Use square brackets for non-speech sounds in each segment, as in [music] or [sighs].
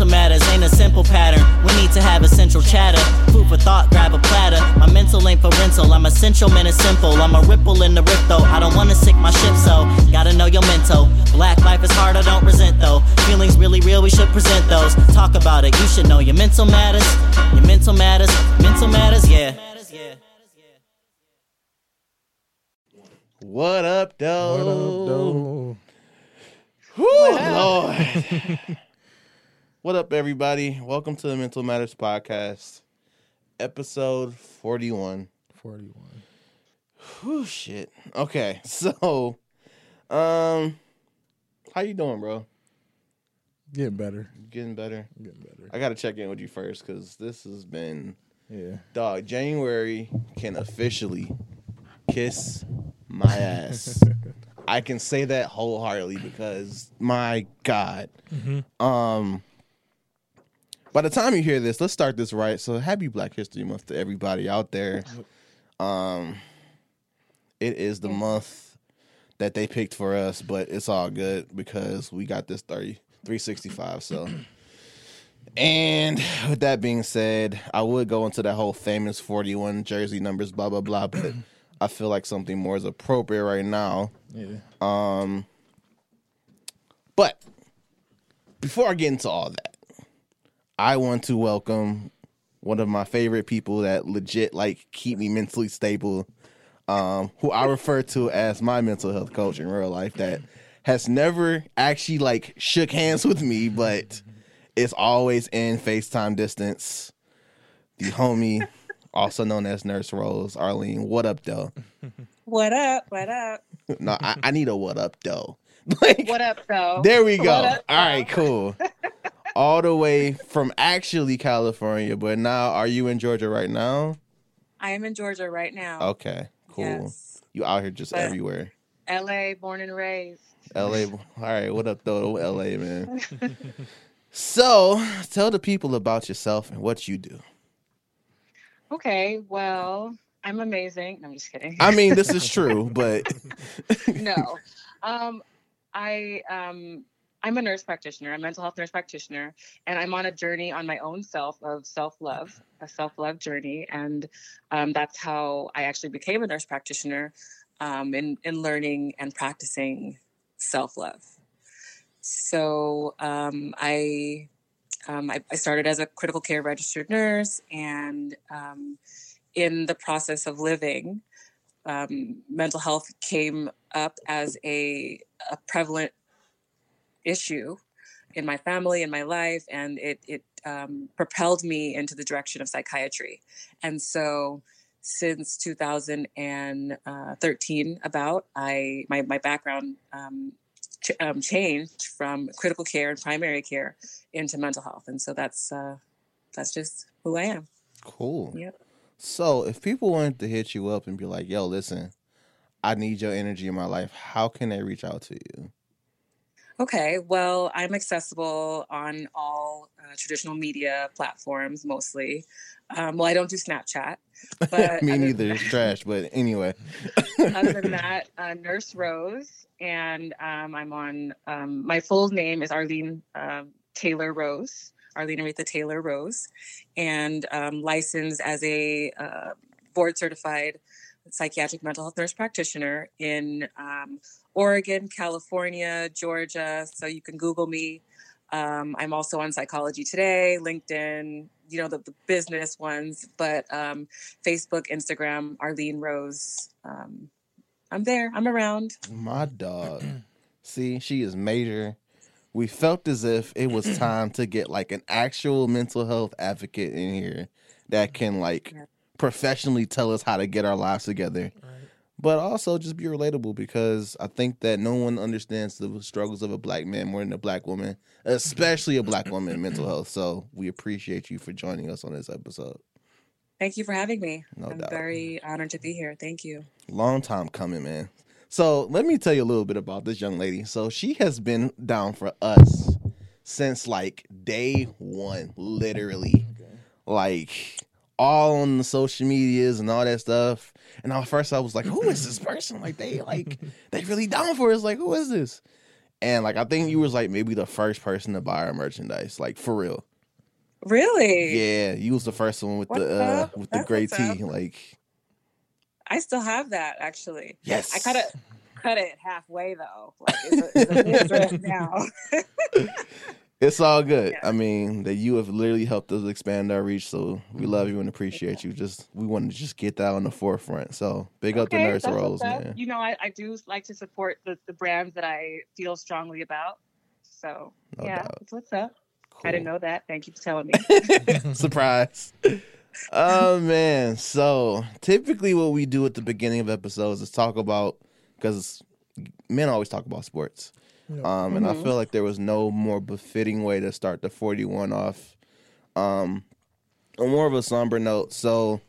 Your mental matters ain't a simple pattern. We need to have a central chatter. Food for thought, grab a platter. My mental ain't for rental. I'm essential, man, it's simple. I'm a ripple in the rift, though. I don't wanna sink my ship, so gotta know your mental. Black life is hard, I don't resent, though. Feelings really real, we should present those. Talk about it, you should know your mental matters. Your mental matters, mental matters, yeah. What up, though? What up, though? Whew, Lord. [laughs] [laughs] what up, everybody? Welcome to the Mental Matters Podcast, episode 41. 41. Whew, shit. Okay, [laughs] so, um, how you doing, bro? Getting better. Getting better? Getting better. I gotta check in with you first, because this has been, Yeah. dog, January can officially kiss my ass. [laughs] I can say that wholeheartedly because my God. Um by the time you hear this, let's start this right. So happy Black History Month to everybody out there. Um it is the month that they picked for us, but it's all good because we got this 30 365. So [clears throat] and with that being said, I would go into that whole famous 41 jersey numbers, blah blah blah, but I feel like something more is appropriate right now. Yeah. Um, but before I get into all that, I want to welcome one of my favorite people that legit like keep me mentally stable. Um, who I refer to as my mental health coach in real life that has never actually like shook hands with me, but it's always in FaceTime distance. The homie, also known as Nurse Rose, Arlene. What up, though? What up? What up? No, I, I need a what up, though. [laughs] Like, What up, though? There we go. All What up, right, cool. All the way from actually California, but now are you in Georgia right now? I am in Georgia right now. Okay, cool. Yes. You out here just But- everywhere. LA, born and raised. LA. All right, what up though, LA man? [laughs] so, tell the people about yourself and what you do. Okay, well, I'm amazing. No, I'm just kidding. I mean, this is [laughs] true, but no. Um, I um I'm a nurse practitioner, a mental health nurse practitioner, and I'm on a journey on my own self of self-love, a self-love journey, and um, that's how I actually became a nurse practitioner, um, in in learning and practicing self-love. So um, I, um, I I started as a critical care registered nurse, and um, in the process of living, um, mental health came up as a, a prevalent issue in my family in my life and it, it um, propelled me into the direction of psychiatry and so since 2013 about i my, my background um, ch- um, changed from critical care and primary care into mental health and so that's uh, that's just who i am cool. Yep. So, if people wanted to hit you up and be like, "Yo, listen, I need your energy in my life," how can they reach out to you? Okay, well, I'm accessible on all uh, traditional media platforms mostly. Um, well, I don't do Snapchat, [laughs] but Me neither. It's trash, but anyway. [laughs] other than [laughs] that, uh, Nurse Rose, and um, I'm on. Um, my full name is Arlene um Taylor Rose, Arlene Aretha Taylor Rose, and um, licensed as a uh, board certified psychiatric mental health nurse practitioner in um, Oregon, California, Georgia. So you can Google me. Um, I'm also on Psychology Today, LinkedIn, you know, the, the business ones, but um, Facebook, Instagram, Arlene Rose. Um, I'm there. I'm around. My dog. [clears throat] See, she is major. We felt as if it was [clears throat] time to get like an actual mental health advocate in here that can like. Professionally tell us how to get our lives together. But also just be relatable because I think that no one understands the struggles of a black man more than a black woman, especially a black woman in mental health. So we appreciate you for joining us on this episode. Thank you for having me. No I'm doubt. very honored to be here. Thank you. Long time coming, man. So let me tell you a little bit about this young lady. So she has been down for us since like day one, literally. Like all on the social medias and all that stuff. And at first I was like, who is this person? Like they like [laughs] they really down for us. Like, who is this? And like I think you was like maybe the first person to buy our merchandise, like for real. Really? Yeah, you was the first one with the uh with the That's gray tee. Like, I still have that actually. yes. I cut it cut it halfway though. Like it's a, it's a [laughs] now. [laughs] It's all good. Yeah. I mean, that you have literally helped us expand our reach, so we love you and mm-hmm. appreciate you. Just we wanted to just get that on the forefront. So big up the Nurse Rose, man. You know, I, I do like to support the, the brands that I feel strongly about. So No yeah, doubt. that's what's up. I didn't know that. Thank you for telling me. [laughs] Surprise. oh man. So typically what we do at the beginning of episodes is talk about because men always talk about sports. Um, and I Mhm. feel like there was no more befitting way to start the 41 off. Um, on more of a somber note. So,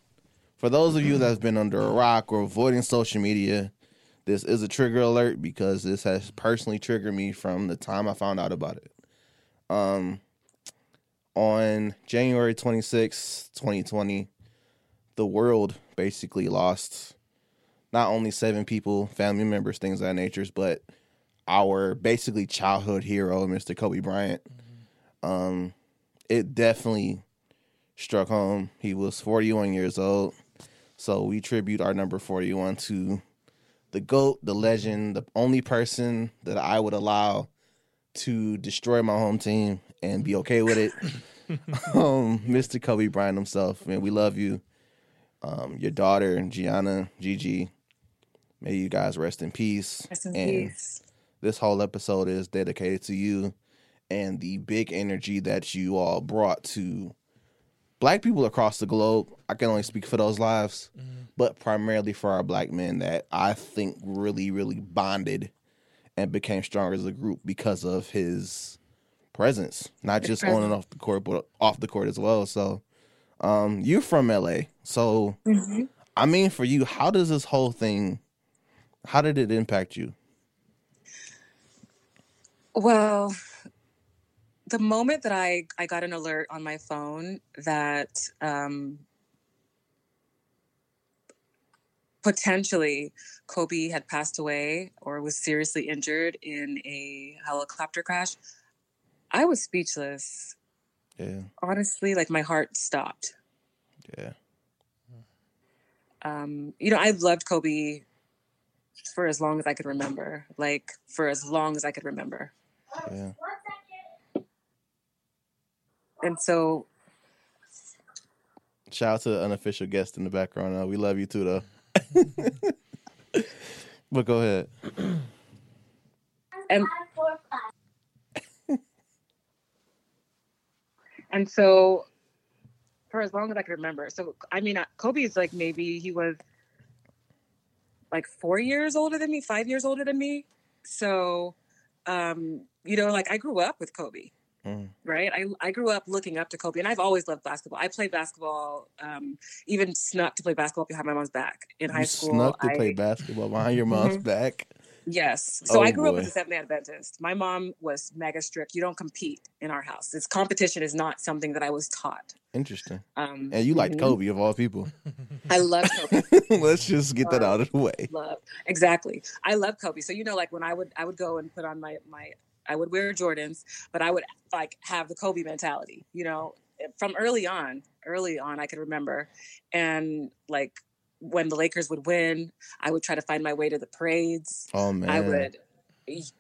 for those of you that's been under a rock or avoiding social media, this is a trigger alert because this has personally triggered me from the time I found out about it. Um, on January 26, 2020, the world basically lost not only seven people, family members, things of that nature, but our basically childhood hero, Mr. Kobe Bryant. Um, it definitely struck home. He was 41 years old. So we tribute our number 41 to the GOAT, the legend, the only person that I would allow to destroy my home team and be okay with it. [laughs] um, Mr. Kobe Bryant himself, man, we love you. Um, your daughter, Gianna, Gigi, may you guys rest in peace. Rest in And peace. this whole episode is dedicated to you and the big energy that you all brought to black people across the globe. I can only speak for those lives, but primarily for our black men that I think really, really bonded and became stronger as a group because of his presence, not His just on and off the court, but off the court as well. So, um, you're from LA, so Mhm. I mean, for you, how does this whole thing? How did it impact you? Well, the moment that I, I got an alert on my phone that um, potentially Kobe had passed away or was seriously injured in a helicopter crash, I was speechless. Yeah, Honestly, like my heart stopped. yeah. Um, you know, I've loved Kobe for as long as I could remember, like for as long as I could remember. Yeah. And so Shout out to the unofficial guest in the background. Uh, we love you too, though. [laughs] but go ahead. and [laughs] And so, for as long as I can remember, so I mean, uh, Kobe is like maybe he was like four years older than me, five years older than me. So, um, you know, like I grew up with Kobe, Mm. right? I, I grew up looking up to Kobe and I've always loved basketball. I played basketball, um, even snuck to play basketball behind my mom's back in high school. snuck to I, play basketball behind your mom's Mhm. back. Yes. So Oh, I grew up as a Seventh Day Adventist. My mom was mega strict. You don't compete in our house. This competition is not something that I was taught. Interesting. Um, And you liked mhm. Kobe of all people. I love Kobe. [laughs] Let's just get that out of the way. love exactly i love kobe so you know like when i would i would go and put on my my i would wear jordans but i would like have the kobe mentality you know from early on early on i could remember and like when the lakers would win i would try to find my way to the parades Oh man. i would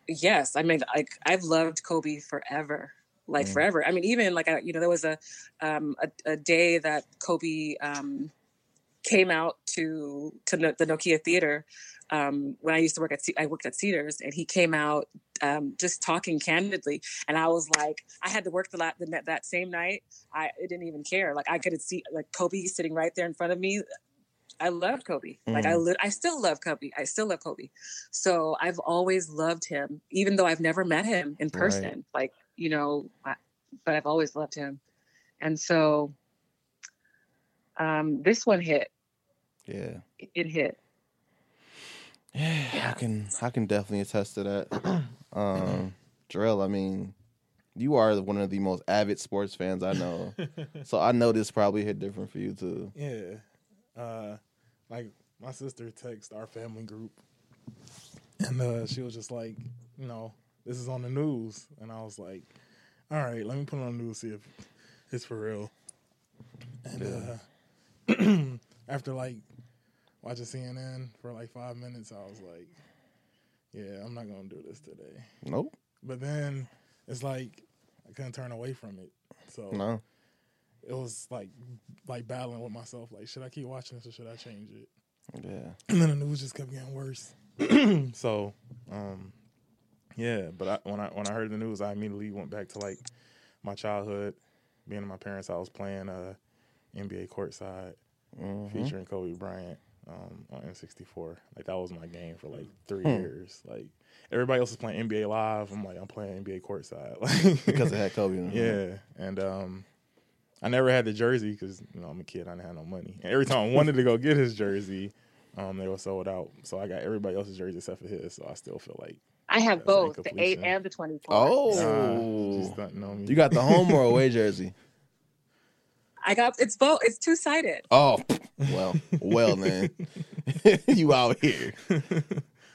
yes i mean like i've loved kobe forever like Mm. forever i mean even like I, you know there was a um a, a day that kobe um came out to to no, the Nokia Theater um, when I used to work at Ce- I worked at Cedars, and he came out um, just talking candidly, and I was like, I had to work the, la- the that- that same night. I, I didn't even care. Like I could see like Kobe sitting right there in front of me. I loved Kobe. Like I, lit I still love Kobe. I still love Kobe. So I've always loved him, even though I've never met him in person. like you know, I, but I've always loved him, and so um, this one hit. Yeah. It, it hit. Yeah, I can I can definitely attest to that. [clears throat] Um Drill, I mean, You are one of the most avid sports fans I know, [laughs] so I know this probably hit different for you too. Yeah. Uh, like my sister texted our family group, and uh, she was just like, you know, this is on the news, and I was like, all right, let me put it on the news see if it's for real. And uh, [clears throat] after like watching CNN for like five minutes, I was like, yeah, I'm not gonna do this today. Nope, But then it's like I couldn't turn away from it, so no. It was like like battling with myself. Like, should I keep watching this or should I change it? Yeah, And then the news just kept getting worse. [clears throat] so, um, yeah. But I, when I when I heard the news, I immediately went back to like my childhood, being in my parents' house playing uh, NBA courtside, Mhm. featuring Kobe Bryant um, on N64. Like that was my game for like three Hmm. years. Like everybody else is playing NBA live. I'm like I'm playing NBA courtside. Like [laughs] because it had Kobe. In it. yeah, and um, I never had the jersey because you know I'm a kid. I didn't have no money. And every time I wanted to go get his jersey, um, they were sold out. So I got everybody else's jersey except for his. So I still feel like I have both the eight and the twenty-four. Oh, she's stunting on me. you got the home or away [laughs] jersey? I got it's both. It's two sided. Oh, well, well, man, [laughs] you out here. [laughs]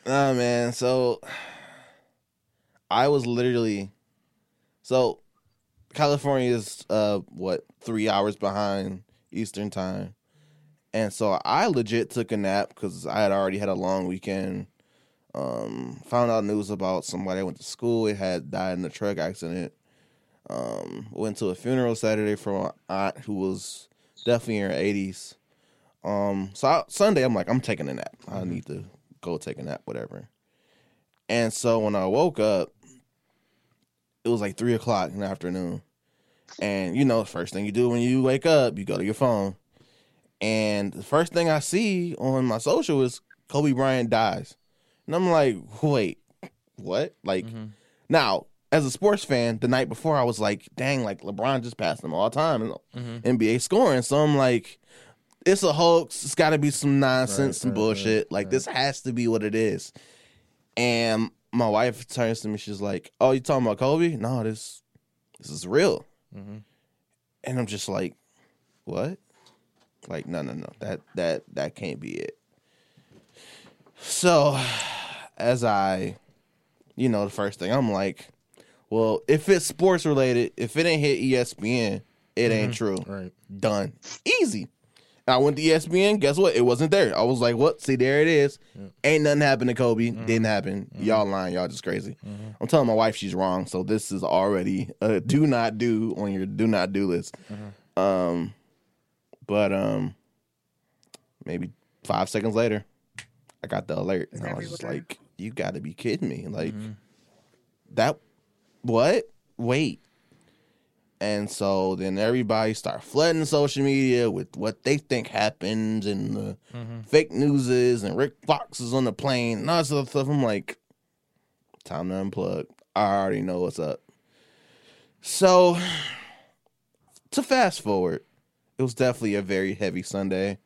Nah, man. So I was literally so California is uh what three hours behind Eastern time, and so I legit took a nap because I had already had a long weekend. Um, found out news about somebody I went to school. It had died in a truck accident. Um, went to a funeral Saturday for my aunt who was definitely in her eighties. Um, so I, Sunday I'm like I'm taking a nap. I need to go take a nap, whatever. And so when I woke up, it was like three o'clock in the afternoon. And you know, first thing you do when you wake up, you go to your phone. And the first thing I see on my social is Kobe Bryant dies. And I'm like, wait, what? Like mm-hmm. now, as a sports fan, the night before I was like, dang, like LeBron just passed him all time in mm-hmm. NBA scoring. So I'm like, it's a hoax. It's got to be some nonsense, Right, some right, bullshit. right, like this has to be what it is. And my wife turns to me. She's like, "Oh, you talking about Kobe? No, this this is real." Mhm. And I'm just like, "What?" Like, no, no, no. That that that can't be it. So, as I, you know, the first thing I'm like, well, if it's sports related, if it ain't hit ESPN, it ain't true. right. Done. Easy. And I went to ESPN. Guess what? It wasn't there. I was like, "What? See, there it is. Ain't nothing happened to Kobe. Mm-hmm. Didn't happen. Mm-hmm. Y'all lying. Y'all just crazy." Mm-hmm. I'm telling my wife she's wrong. So this is already a do not do on your do not do list. Um, but um, maybe five seconds later, I got the alert, and I was just like, "You got to be kidding me!" Like that. What? Wait. And so then everybody start flooding social media with what they think happens and the fake news is and Rick Fox is on the plane and all this other stuff. I'm like, time to unplug. I already know what's up. So to fast forward, it was definitely a very heavy Sunday.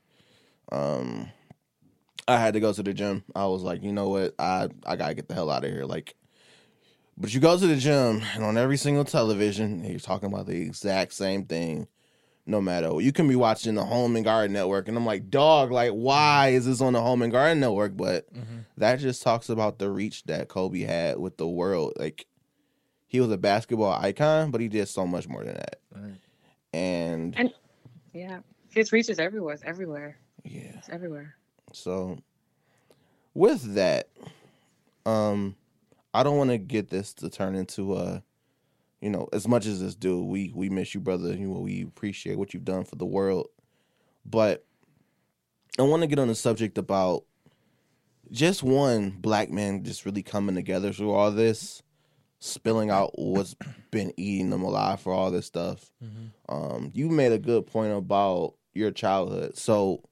Um I had to go to the gym. I was like, you know what? I I gotta get the hell out of here. Like but you go to the gym and on every single television, you're talking about the exact same thing. No matter what. You can be watching the Home and Garden Network, and I'm like, dog, like, why is this on the Home and Garden Network? But that just talks about the reach that Kobe had with the world. Like, he was a basketball icon, but he did so much more than that. Right. And, And- Yeah, his reach is everywhere. It's everywhere. yeah. It's everywhere. So with that, um, I don't want to get this to turn into a, you know, as much as this do, we we miss you, brother. You know, we appreciate what you've done for the world, but I want to get on the subject about just one black man just really coming together through all this, spilling out what's been eating them alive for all this stuff. Um, you made a good point about your childhood, so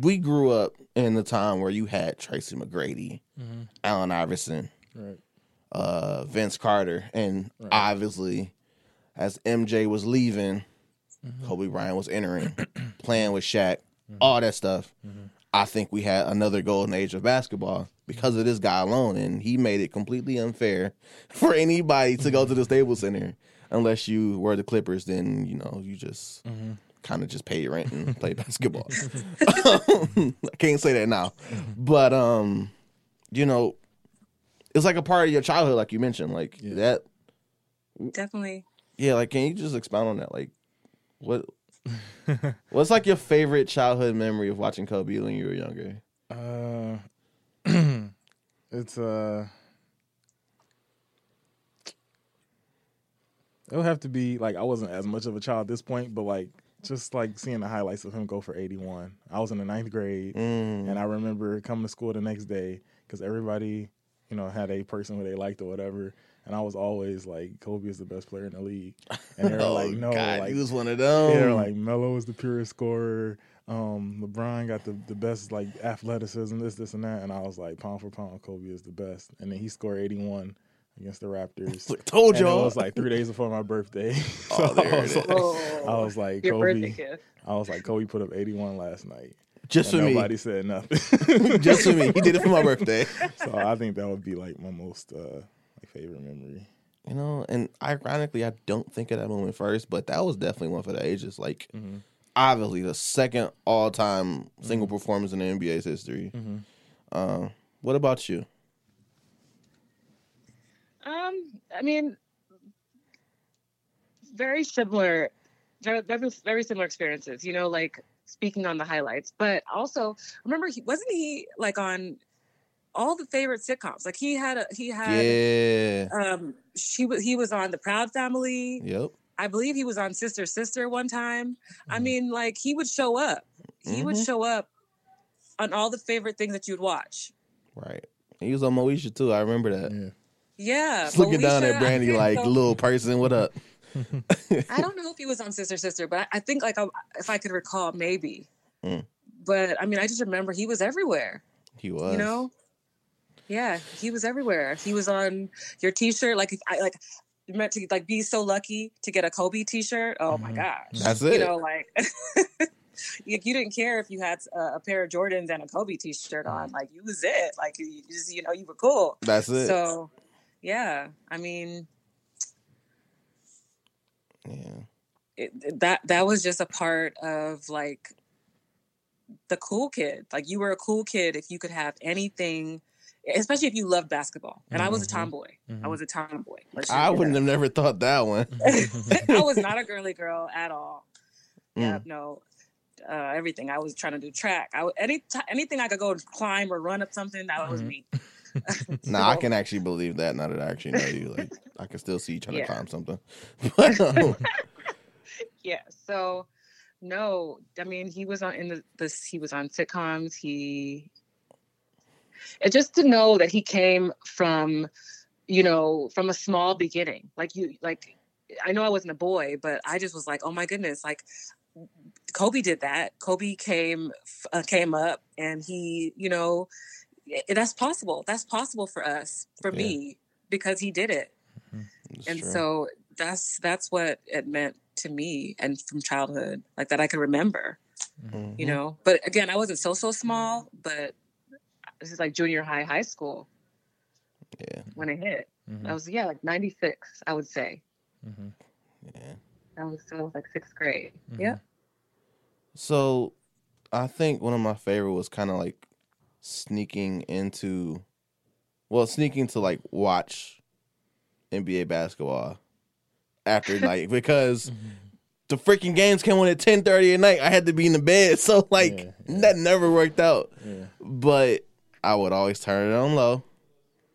we grew up in the time where you had Tracy McGrady, Mm-hmm. Allen Iverson, Right. uh, Vince Carter, and Right. obviously, as MJ was leaving, Mm-hmm. Kobe Bryant was entering, [clears throat] playing with Shaq, all that stuff. I think we had another golden age of basketball. because of this guy alone, and he made it completely unfair [laughs] for anybody to go to the Staples Center unless you were the Clippers. Then you know you just Mm-hmm. Kind of just pay your rent and play basketball. [laughs] I can't say that now, but um, you know, it's like a part of your childhood, like you mentioned, like Yeah. that. Definitely. Yeah, like can you just expound on that? Like, what? What's like your favorite childhood memory of watching Kobe when you were younger? Uh, [clears throat] it's uh, it would have to be like I wasn't as much of a child at this point, but like just like seeing the highlights of him go for eighty one. I was in the ninth grade, Mm. and I remember coming to school the next day because everybody, you know, had a person who they liked or whatever. And I was always like, Kobe is the best player in the league. And they were [laughs] oh like, no, God, like he was one of them. they were like Melo is the purest scorer. Um, LeBron got the, the best like athleticism, this, this, and that. And I was like, pound for pound, Kobe is the best. And then he scored 81 against the Raptors. [laughs] Told And it y'all. It was like three days before my birthday. so [laughs] Oh, [laughs] there I was is. like, Oh, I was like, your birthday Kobe. gift. I was like, Kobe put up 81 last night. just for and me. nobody said nothing. just for me. He did it for my birthday. so I think that would be like my most uh, like favorite memory. You know, and ironically, I don't think of that moment first, but that was definitely one for the ages. Like, Mhm. obviously, the second all time single performance in the NBA's history. Mhm. Uh, what about you? Um, I mean, very similar, very, very very similar experiences. You know, like speaking on the highlights, but also Remember, he wasn't he like on all the favorite sitcoms? Like he had a he had Yeah. um she was he was on the Proud Family. Yep. I believe he was on Sister Sister one time. I Mhm. mean, like he would show up. He would Mhm. show up on all the favorite things that you'd watch. Right. He was on Moesha too. I remember that. Yeah. Yeah, Just looking down at Brandy like, so. little person, what up? [laughs] I don't know if he was on Sister Sister, but I, think like I, if I could recall, maybe. Mm. But I mean, I just remember he was everywhere. He was. You know? Yeah, he was everywhere. He was on your T-shirt. Like I like meant to like be so lucky to get a Kobe T-shirt. Oh my Mhm. gosh! That's it. You know, like [laughs] you, you didn't care if you had a, a pair of Jordans and a Kobe T-shirt on. Like you was it. Like you, you just you know you were cool. That's it. So yeah, I mean yeah. it, that that was just a part of like the cool kid. Like you were a cool kid if you could have anything, especially if you loved basketball. And I was a Mhm. tomboy. I Mhm. was a tomboy. I wouldn't that. have never thought that one. [laughs] I was not a girly girl at all. Mm. Yeah, no. Uh, everything I was trying to do track. I would- any t- anything I could go climb or run up something that was Mhm. [laughs] Nah, I can actually believe that now that I actually know you. Like, I can still see you trying Yeah. to climb something. [laughs] But, [laughs] um, yeah. So no, I mean he was on in the this he was on sitcoms. He and just to know that he came from, you know, from a small beginning. Like you like I know I wasn't a boy, but I just was like, oh my goodness, like Kobe did that. Kobe came uh, came up, and he, you know, that's possible. That's possible for us, for Yeah. me, because he did it. it's and true. so that's that's what it meant to me, and from childhood, like that I could remember, Mhm. you know. But again, I wasn't so so small, but this is like junior high, high school yeah, when it hit. Mhm. I was yeah, like ninety six, I would say. Mhm. yeah. I was still like sixth grade. Mhm. Yeah. So, I think one of my favorite was kind of like sneaking into, well, sneaking to like watch NBA basketball after [laughs] night because mm-hmm. the freaking games came on at ten thirty at night. I had to be in the bed, [laughs] so like Yeah, yeah. that never worked out. Yeah. But I would always turn it on low.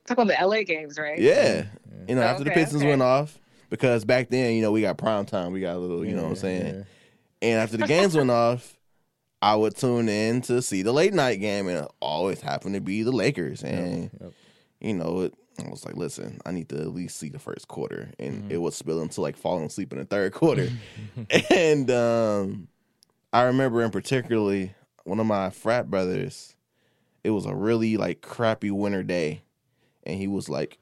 Talk about the LA games, right? Yeah, you know, Oh, after the okay, Pistons okay. went off. Because back then, you know, we got prime time. We got a little, you know what I'm saying? yeah. And after the games went off, I would tune in to see the late night game, and it always happened to be the Lakers. And Yep. you know, it, I was like, listen, I need to at least see the first quarter, and Mhm. it would spill into like falling asleep in the third quarter. [laughs] and um, I remember, in particularly, one of my frat brothers. It was a really like crappy winter day, and he was like,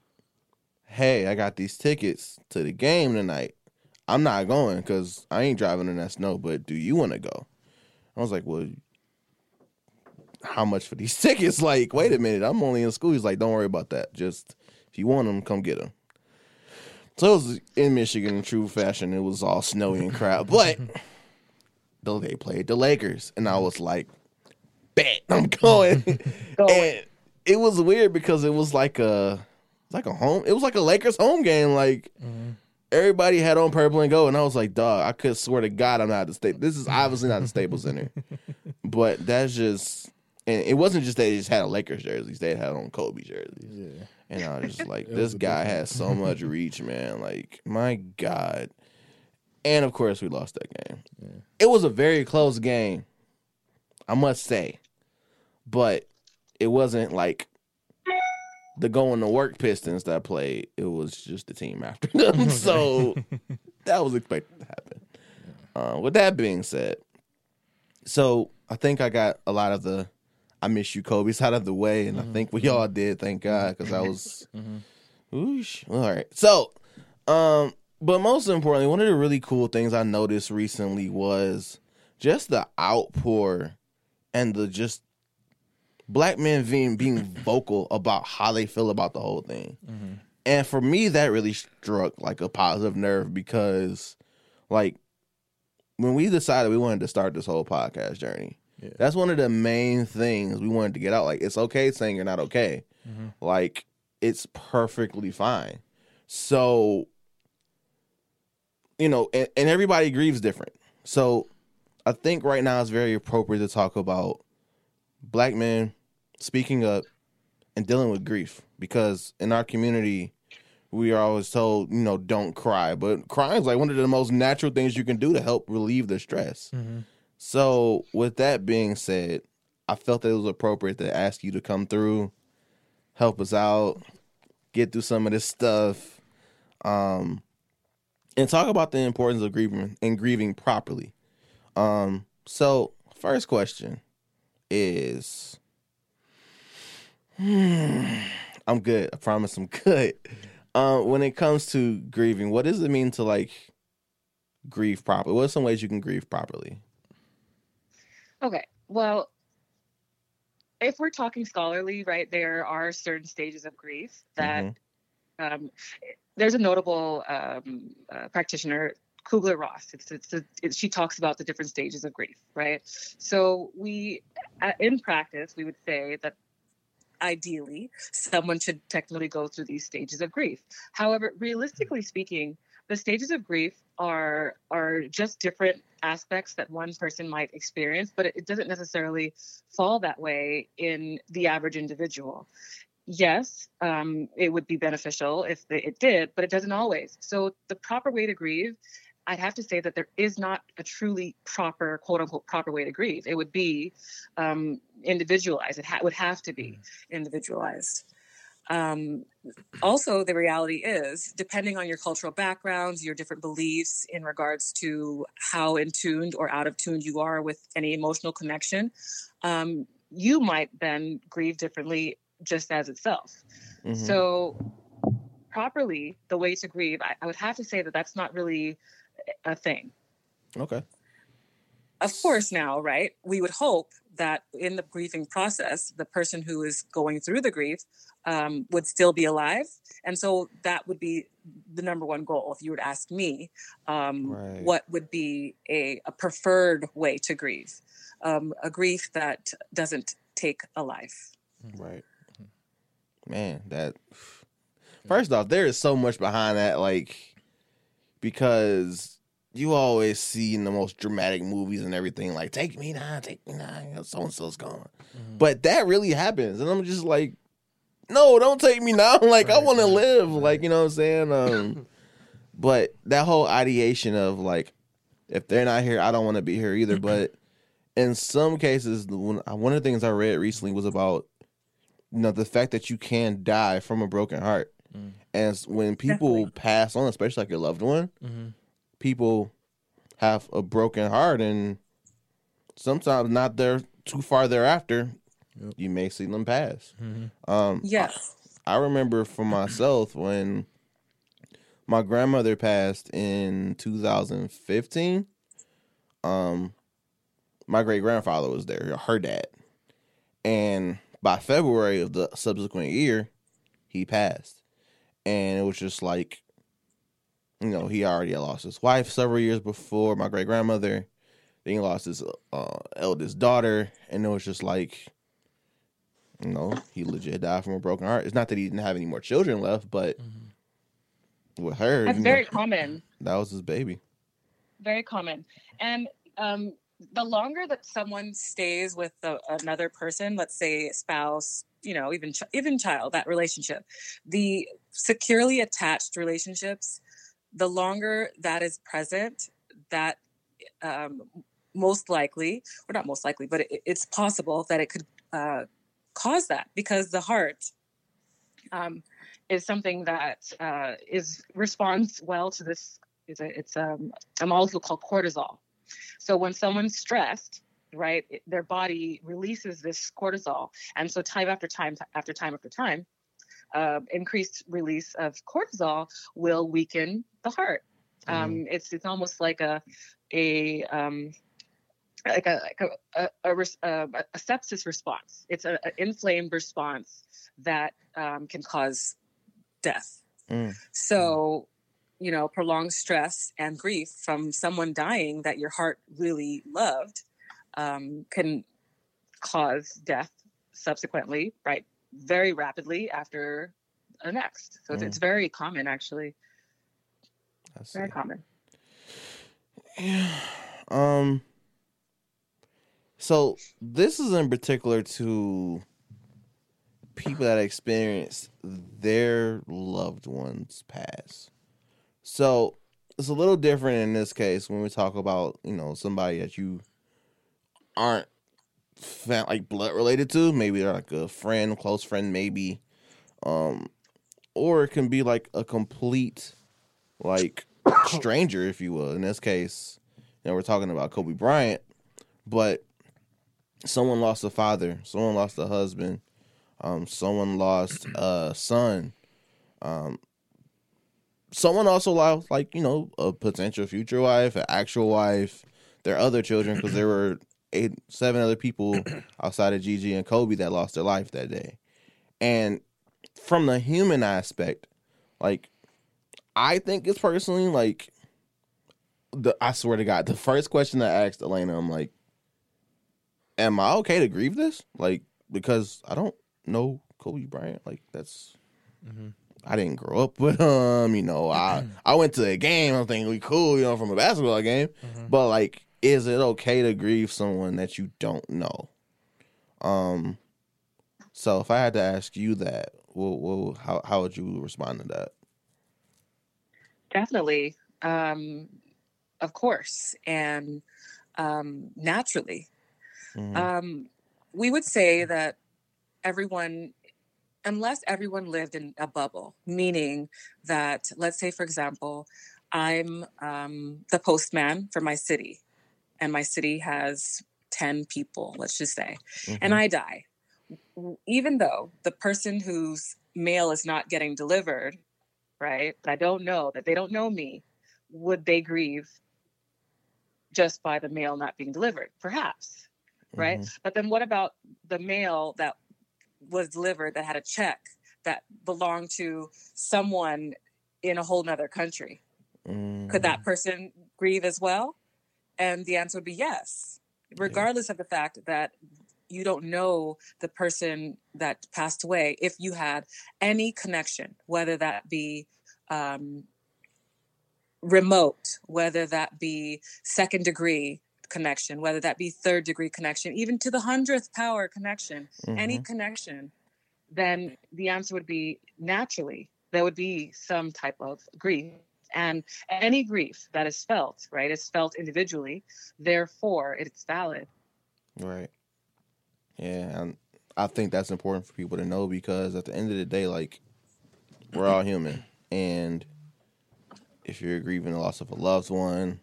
"Hey, I got these tickets to the game tonight." I'm not going because I ain't driving in that snow. But do you want to go? I was like, well, how much for these [laughs] tickets? Like, wait a minute, I'm only in school. He's like, don't worry about that. Just if you want them, come get them. So it was in Michigan in true fashion. It was all snowy and crap, but [laughs] though they played the Lakers, and I was like, bet [laughs] I'm going. and it was weird because it was like a like a home. It was like a Lakers home game. Like mm-hmm. Everybody had on purple and gold, and I was like, dog, I could swear to God I'm not the state. This is obviously not the Staples Center, [laughs] but that's just. And it wasn't just they just had a Lakers jerseys; they had on Kobe jerseys. Yeah. And I was just like, [laughs] this guy has so much reach, man. Like, my God. And of course, we lost that game. It was a very close game, I must say. But it wasn't like the going to work Pistons that played. It was just the team after [laughs] them. [laughs] so that was expected to happen. Uh, with that being said, so I think I got a lot of the I miss you, Kobe's out of the way, and I think we all did. Thank God, because I was, Oosh. all right. So, um, but most importantly, one of the really cool things I noticed recently was just the outpour and the just black men being being vocal about how they feel about the whole thing. And for me, that really struck like a positive nerve because, like, when we decided we wanted to start this whole podcast journey, Yeah. that's one of the main things we wanted to get out. Like, it's okay saying you're not okay. Mm-hmm. Like, it's perfectly fine. So, you know, and, and everybody grieves different. So, I think right now it's very appropriate to talk about black men speaking up and dealing with grief because in our community we are always told you know don't cry. But crying is like one of the most natural things you can do to help relieve the stress. So with that being said i felt that it was appropriate to ask you to come through help us out get through some of this stuff um and talk about the importance of grieving and grieving properly. Um so first question is [sighs] I'm good. I promise I'm good. Um, when it comes to grieving, what does it mean to like grieve properly? What are some ways you can grieve properly? Okay. Well, if we're talking scholarly, right, there are certain stages of grief that Mhm. um, there's a notable um, uh, practitioner, Kubler Ross. It's, it's, it, she talks about the different stages of grief, right? So we, uh, in practice, we would say that ideally someone should technically go through these stages of grief. However, realistically speaking, the stages of grief are are just different aspects that one person might experience, but it, it doesn't necessarily fall that way in the average individual yes, um, it would be beneficial if it did, but it doesn't always. So the proper way to grieve, I'd have to say that there is not a truly proper, quote unquote, proper way to grieve. It would be um, individualized. It ha- would have to be individualized. Um, also, the reality is, depending on your cultural backgrounds, your different beliefs in regards to how in tuned or out of tune you are with any emotional connection, um, you might then grieve differently just as itself. Mhm. So, properly, the way to grieve, I, I would have to say that that's not really a thing. okay. of course now right we would hope that in the grieving process the person who is going through the grief um, would still be alive and so that would be the number one goal if you were to ask me um, Right. what would be a, a preferred way to grieve um, a grief that doesn't take a life Right. Man, that first off, there is so much behind that, like because you always see in the most dramatic movies and everything, like "Take me now, take me now," so and so's gone. But that really happens, and I'm just like, no, don't take me now. [laughs] Like I Right, want to right, live. right. Like you know what I'm saying. [laughs] Um, but that whole ideation of like, if they're not here, I don't want to be here either. But in some cases, one one of the things I read recently was about you know the fact that you can die from a broken heart, Mm. and when people Definitely. pass on, especially like your loved one, Mm-hmm. People have a broken heart, and sometimes not there too far thereafter, Yep. you may see them pass. Mm-hmm. Um, yes I remember for myself when my grandmother passed in 2015. Um, my great grandfather was there, her dad, And by February of the subsequent year, he passed. And it was just like, you know, he already had lost his wife several years before, my great grandmother. Then he lost his uh, eldest daughter. And it was just like, you know, he legit died from a broken heart. It's not that he didn't have any more children left, but with her, That's very know, common. that was his baby. Very common. And um, the longer that someone stays with the, another person, let's say spouse, you know, even ch- even child, that relationship, the securely attached relationships, the longer that is present, that um, most likely, or not most likely, but it, it's possible that it could uh, cause that because the heart um, is something that uh, is responds well to this. It's a, it's um, a molecule called cortisol. So when someone's stressed, right, it- their body releases this cortisol, and so time after time after time after time, uh, increased release of cortisol will weaken the heart. Um, it's it's almost like a a um, like a like a, a, a, a sepsis response. It's an inflamed response that um, can cause death. Mm. So, you know, prolonged stress and grief from someone dying that your heart really loved um, can cause death subsequently, right? Very rapidly after the next. So it's, Mm. It's very common, actually. Very common. Um. So this is in particular to people that experience their loved ones pass. So it's a little different in this case when we talk about you know somebody that you aren't fa- like blood related to. Maybe they're like a friend, close friend, maybe. Um, or it can be like a complete like [coughs] stranger, if you will. In this case, you know, we're talking about Kobe Bryant, but someone lost a father, someone lost a husband, um, someone lost a son, um, someone also lost, like, you know, a potential future wife, an actual wife, their other children, because there [coughs] were eight, seven other people [clears throat] outside of Gigi and Kobe that lost their life that day. And from the human aspect, like, I think it's personally like the I swear to God, the first question I asked Elena, I'm like, Am I okay to grieve this? Like, because I don't know Kobe Bryant. Like that's mm-hmm. I didn't grow up with him, you know. I [clears throat] I went to a game, I'm thinking we cool, you know, from a basketball game. Mm-hmm. But like, is it okay to grieve someone that you don't know? Um so if I had to ask you that, well, well how how would you respond to that? definitely um of course and um naturally Mhm. um we would say that everyone unless everyone lived in a bubble meaning that let's say for example i'm um, the postman for my city and my city has 10 people let's just say and Mhm. I die, even though the person whose mail is not getting delivered, right? I don't know that they don't know me. Would they grieve just by the mail not being delivered? Perhaps, right? Mhm. But then what about the mail that was delivered that had a check that belonged to someone in a whole nother country? Mhm. could that person grieve as well? And the answer would be yes, regardless of the fact that you don't know the person that passed away. If you had any connection, whether that be um, remote, whether that be second degree connection, whether that be third degree connection, even to the hundredth power connection, any Mhm. connection, then the answer would be naturally there would be some type of grief and any grief that is felt right is felt individually therefore it's valid Right. Yeah, and I think that's important for people to know because at the end of the day, like we're all human, and if you're grieving the loss of a loved one,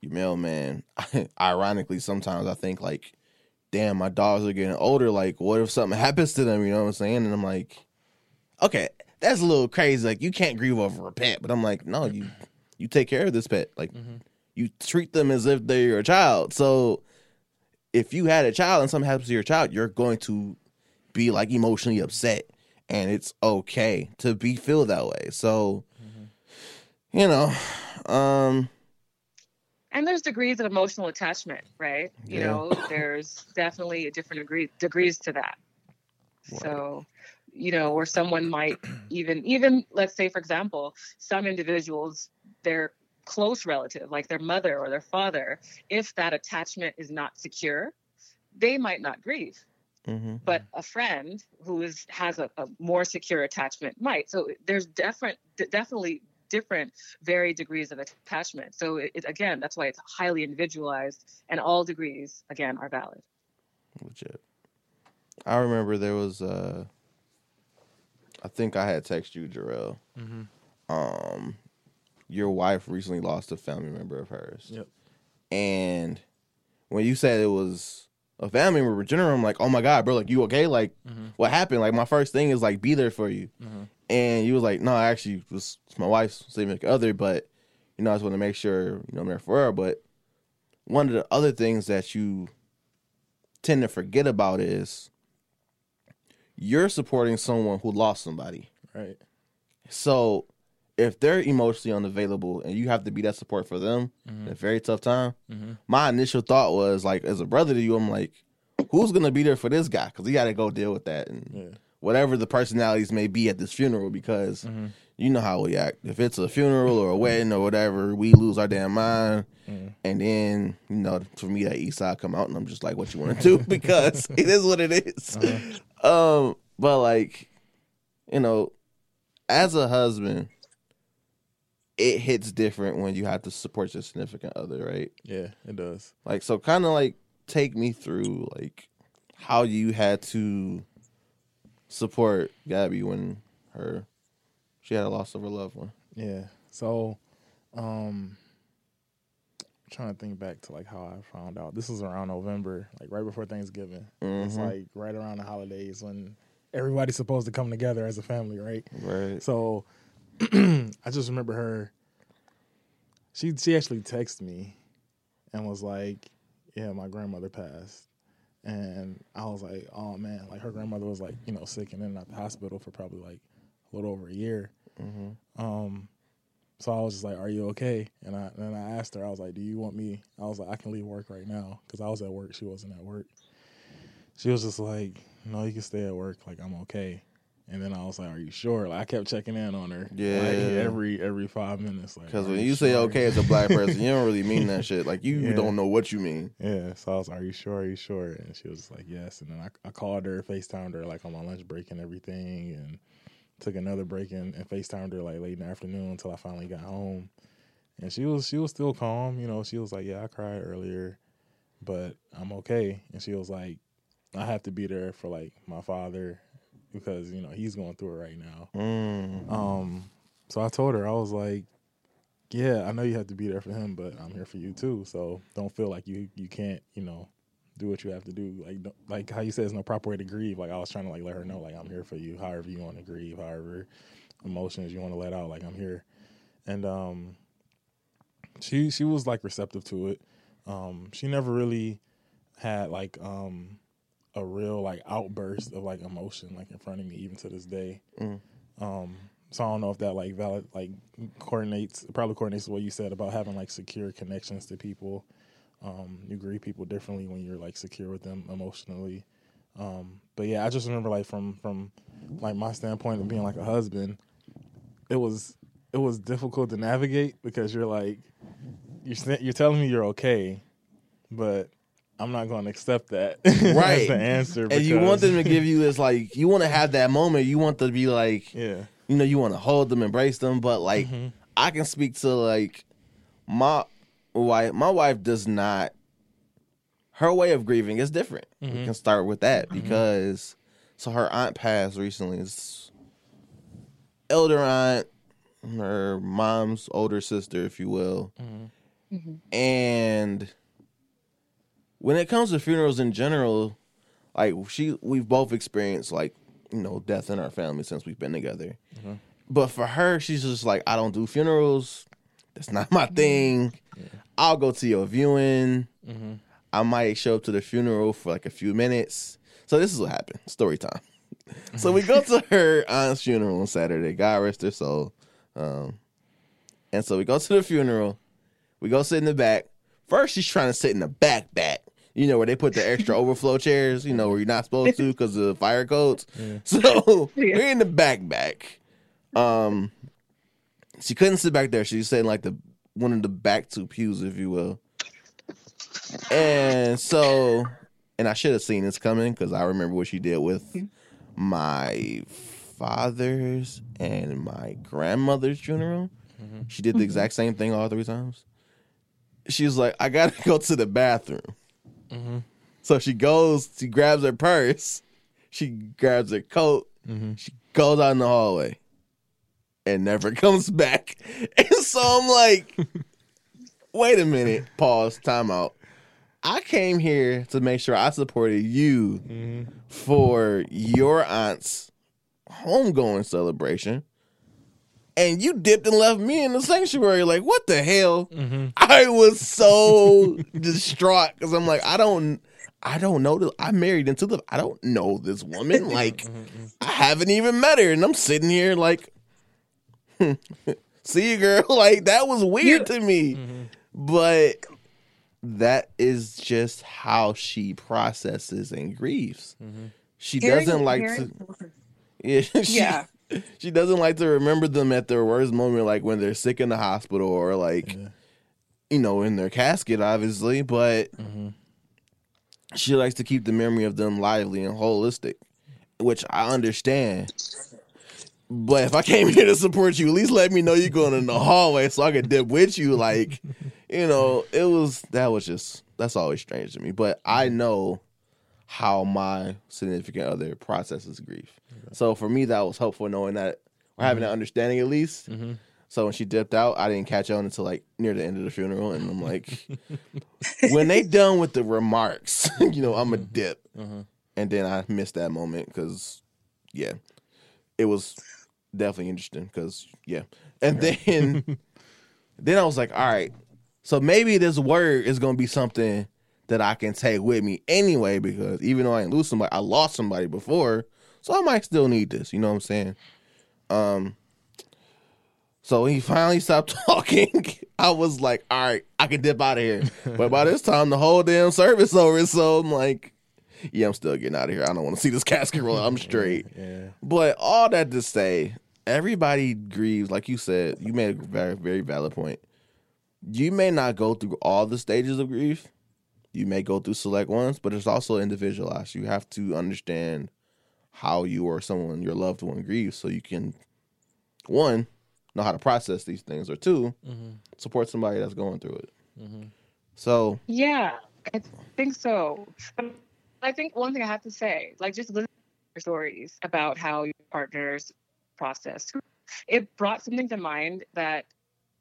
your mailman. [laughs] ironically, sometimes I think like, damn, my dogs are getting older. Like, what if something happens to them? You know what I'm saying? And I'm like, okay, that's a little crazy. Like, you can't grieve over a pet, but I'm like, no, you you take care of this pet. Like, you treat them as if they're your child. So if you had a child and something happens to your child, you're going to be like emotionally upset, and it's okay to be feel that way. So, you know, um, and there's degrees of emotional attachment, right? You Yeah. know, there's definitely a different degree degrees to that. So, you know, where someone might even even let's say for example, some individuals their close relative, like their mother or their father, if that attachment is not secure, they might not grieve. mhm. But a friend who is has a, a more secure attachment might. So there's different d- definitely different varied degrees of attachment. So it, it, again, that's why it's highly individualized and all degrees again are valid. legit. I remember there was uh I think I had text you, Jarrell. Mm-hmm. Um your wife recently lost a family member of hers. Yep. And when you said it was a family member general, I'm like, oh my God, bro, like you okay? Like mm-hmm. what happened? Like my first thing is like be there for you. Mm-hmm. And you was like, no, I actually it was it's my wife's significant other, but you know, I just want to make sure, you know, I'm there for her. But one of the other things that you tend to forget about is you're supporting someone who lost somebody. Right. So if they're emotionally unavailable and you have to be that support for them mm-hmm. in a very tough time, mm-hmm. my initial thought was like, as a brother to you, I'm like, who's gonna be there for this guy? Because he got to go deal with that and Yeah. whatever the personalities may be at this funeral. Because mm-hmm. you know how we act. If it's a funeral or a wedding or whatever, we lose our damn mind. And then, you know, for me, that East Side come out, and I'm just like, "What you want to do?" [laughs] Because it is what it is. Uh-huh. Um, but like, you know, as a husband, it hits different when you have to support your significant other, right? Yeah, it does. Like, so kind of like take me through like how you had to support Gabby when her she had a loss of her loved one. Yeah. So, um, trying to think back to like how I found out. This was around November, like right before Thanksgiving. It's Mhm. like right around the holidays when everybody's supposed to come together as a family, right? Right. So, [clears throat] I just remember her. She she actually texted me, and was like, "Yeah, my grandmother passed." And I was like, "Oh man!" Like her grandmother was like, you know, sick and in and out the hospital for probably like a little over a year. Mm-hmm. Um, so I was just like, "Are you okay?" And I and I asked her, I was like, "Do you want me?" I was like, "I can leave work right now" because I was at work. She wasn't at work. She was just like, "No, you can stay at work. Like I'm okay." And then I was like, "Are you sure?" Like I kept checking in on her. Yeah. like, every every five minutes. Like, Because when you say sure?" okay as a black [laughs] person, you don't really mean that shit. Like you Yeah. don't know what you mean. Yeah, so I was, "Are you sure? Are you sure?" And she was just like, "Yes." And then I, I called her, Facetimed her like on my lunch break and everything, and took another break and, and Facetimed her like late in the afternoon until I finally got home. And she was she was still calm, you know. She was like, "Yeah, I cried earlier, but I'm okay." And she was like, "I have to be there for like my father because you know he's going through it right now." Mm. Um, so I told her I was like, "Yeah, I know you have to be there for him, but I'm here for you too. So don't feel like you you can't, you know, do what you have to do. Like like how you said, there's no proper way to grieve. Like I was trying to like let her know, like I'm here for you. However you want to grieve, however emotions you want to let out, like I'm here. And um, she she was like receptive to it. Um, she never really had like um a real like outburst of like emotion like in front of me even to this day. Mm. Um, so I don't know if that like valid like coordinates probably coordinates what you said about having like secure connections to people. Um, you greet people differently when you're like secure with them emotionally. Um, but yeah, I just remember like from from like my standpoint of being like a husband, it was it was difficult to navigate because you're like you're you're telling me you're okay, but I'm not going to accept that [laughs] Right. as the answer. And you want them to give you this like you want to have that moment. You want to be like yeah you know you want to hold them, embrace them. But like Mm-hmm. I can speak to like my wife. My wife does not. Her way of grieving is different. We Mm-hmm. can start with that mm-hmm. because so her aunt passed recently. It's elder aunt, her mom's older sister, if you will. Mm-hmm. And when it comes to funerals in general, like she, we've both experienced like you know death in our family since we've been together. Mm-hmm. But for her, she's just like, I don't do funerals. That's not my thing. I'll go to your viewing. I might show up to the funeral for like a few minutes. So this is what happened. Story time. [laughs] so we go to her aunt's funeral on Saturday. God rest her soul. Um, and so we go to the funeral. We go sit in the back. First, she's trying to sit in the back back. You know where they put the extra [laughs] overflow chairs. You know where you're not supposed to [laughs] because of the fire codes. So we're in the back back. Um, she couldn't sit back there. She was sitting like the one of the back two pews, if you will. And so, and I should have seen this coming because I remember what she did with mm-hmm. my father's and my grandmother's funeral. Mm-hmm. She did the mm-hmm. exact same thing all three times. She was like, I gotta go to the bathroom. So she goes, she grabs her purse, she grabs her coat, she goes out in the hallway and never [laughs] comes back. And so I'm like, [laughs] wait a minute, pause, time out. I came here to make sure I supported you mm-hmm. for your aunt's homegoing celebration. And you dipped and left me in the sanctuary. Like, what the hell? Mm-hmm. I was so [laughs] distraught because I'm like, I don't, I don't know. This. I married into the. I don't know this woman. Like, mm-hmm, I haven't even met her, and I'm sitting here like, see you, girl. [laughs] Like that was weird to me, mm-hmm. but that is just how she processes and grieves. Mm-hmm. She Hearing- doesn't like hearing- to. [laughs] Yeah, she, Yeah. [laughs] She doesn't like to remember them at their worst moment, like when they're sick in the hospital or like, you know, in their casket, obviously. But mm-hmm. she likes to keep the memory of them lively and holistic, which I understand. But if I came [laughs] here to support you, at least let me know you're going in the hallway so I could dip with you. Like, you know, it was that was just that's always strange to me. But I know how my significant other processes grief. So for me, that was helpful knowing that or having that mm-hmm. understanding at least. Mm-hmm. So when she dipped out, I didn't catch on until like near the end of the funeral, and I'm like, [laughs] when they done with the remarks, [laughs] you know, I'm a mm-hmm. dip, and then I missed that moment because, yeah, it was definitely interesting because yeah, and then [laughs] then I was like, all right, so maybe this word is gonna be something that I can take with me anyway because even though I didn't lose somebody, I lost somebody before, so I might still need this. You know what I'm saying? Um. So he finally stopped [laughs] talking. I was like, all right, I can dip out of here. But by this time, the whole damn service over. So I'm like, yeah, I'm still getting out of here. I don't want to see this [laughs] casket roll. I'm straight. Yeah. But all that to say, everybody grieves. Like you said, you made a very, very valid point. You may not go through all the stages of grief. You may go through select ones, but it's also individualized. You have to understand how you or someone, your loved one, grieves so you can, one, know how to process these things, or 2 mm-hmm. support somebody that's going through it. Mm-hmm. So, Yeah, I think so. I think one thing I have to say, like just listening to your stories about how your partners process, it brought something to mind that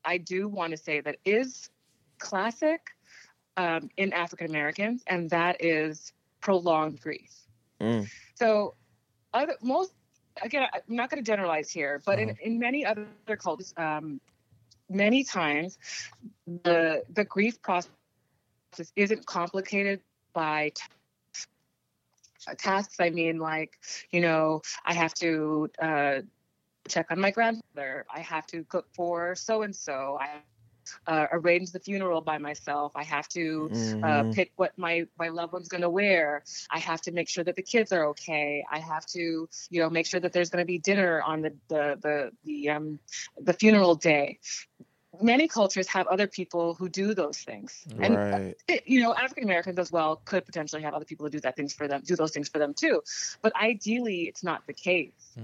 I do want to say that is classic um, in African Americans, and that is prolonged grief. Mm. So, other most again, I'm not going to generalize here, but in, in many other cultures, um, many times the the grief process isn't complicated by t- tasks. I mean, like you know, I have to uh, check on my grandmother. I have to cook for so and so. I uh, arrange the funeral by myself. I have to uh, Mhm. pick what my my loved one's going to wear. I have to make sure that the kids are okay. I have to, you know, make sure that there's going to be dinner on the the the the um the funeral day. Many cultures have other people who do those things, and right. it- you know african americans as well could potentially have other people who do that things for them do those things for them too. But ideally it's not the case.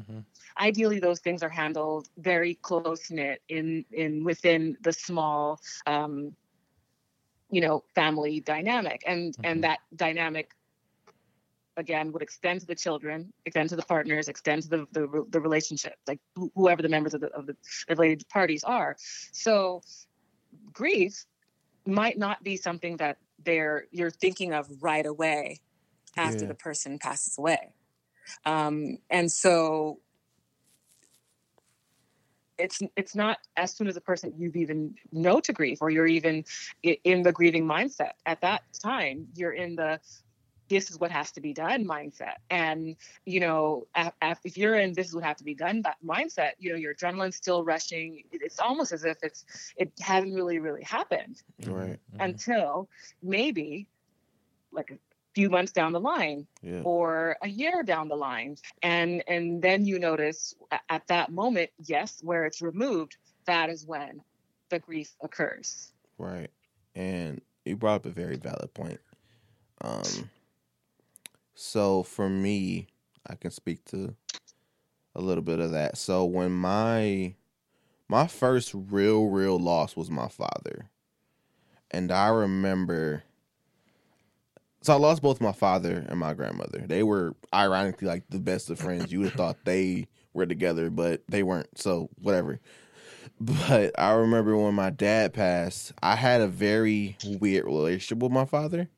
Ideally those things are handled very close knit in in within the small um you know family dynamic. And and that dynamic again would extend to the children extend to the partners extend to the the, the relationship like wh- whoever the members of the of the related parties are so grief might not be something that they're you're thinking of right away after Yeah. the person passes away. Um, and so it's it's not as soon as a person you've even know to grieve or you're even in the grieving mindset at that time you're in the this is what has to be done mindset and you know if you're in this is what has to be done that mindset you know your adrenaline's still rushing it's almost as if it's it hasn't really really happened Right. until maybe like a few months down the line Yeah. or a year down the line and and then you notice at that moment yes where it's removed that is when the grief occurs Right. And you brought up a very valid point. Um so for me, I can speak to a little bit of that. So when my my first real real loss was my father. And I remember so I lost both my father and my grandmother. They were ironically like the best of friends. You would have thought they were together, but they weren't. So whatever. But I remember when my dad passed, I had a very weird relationship with my father.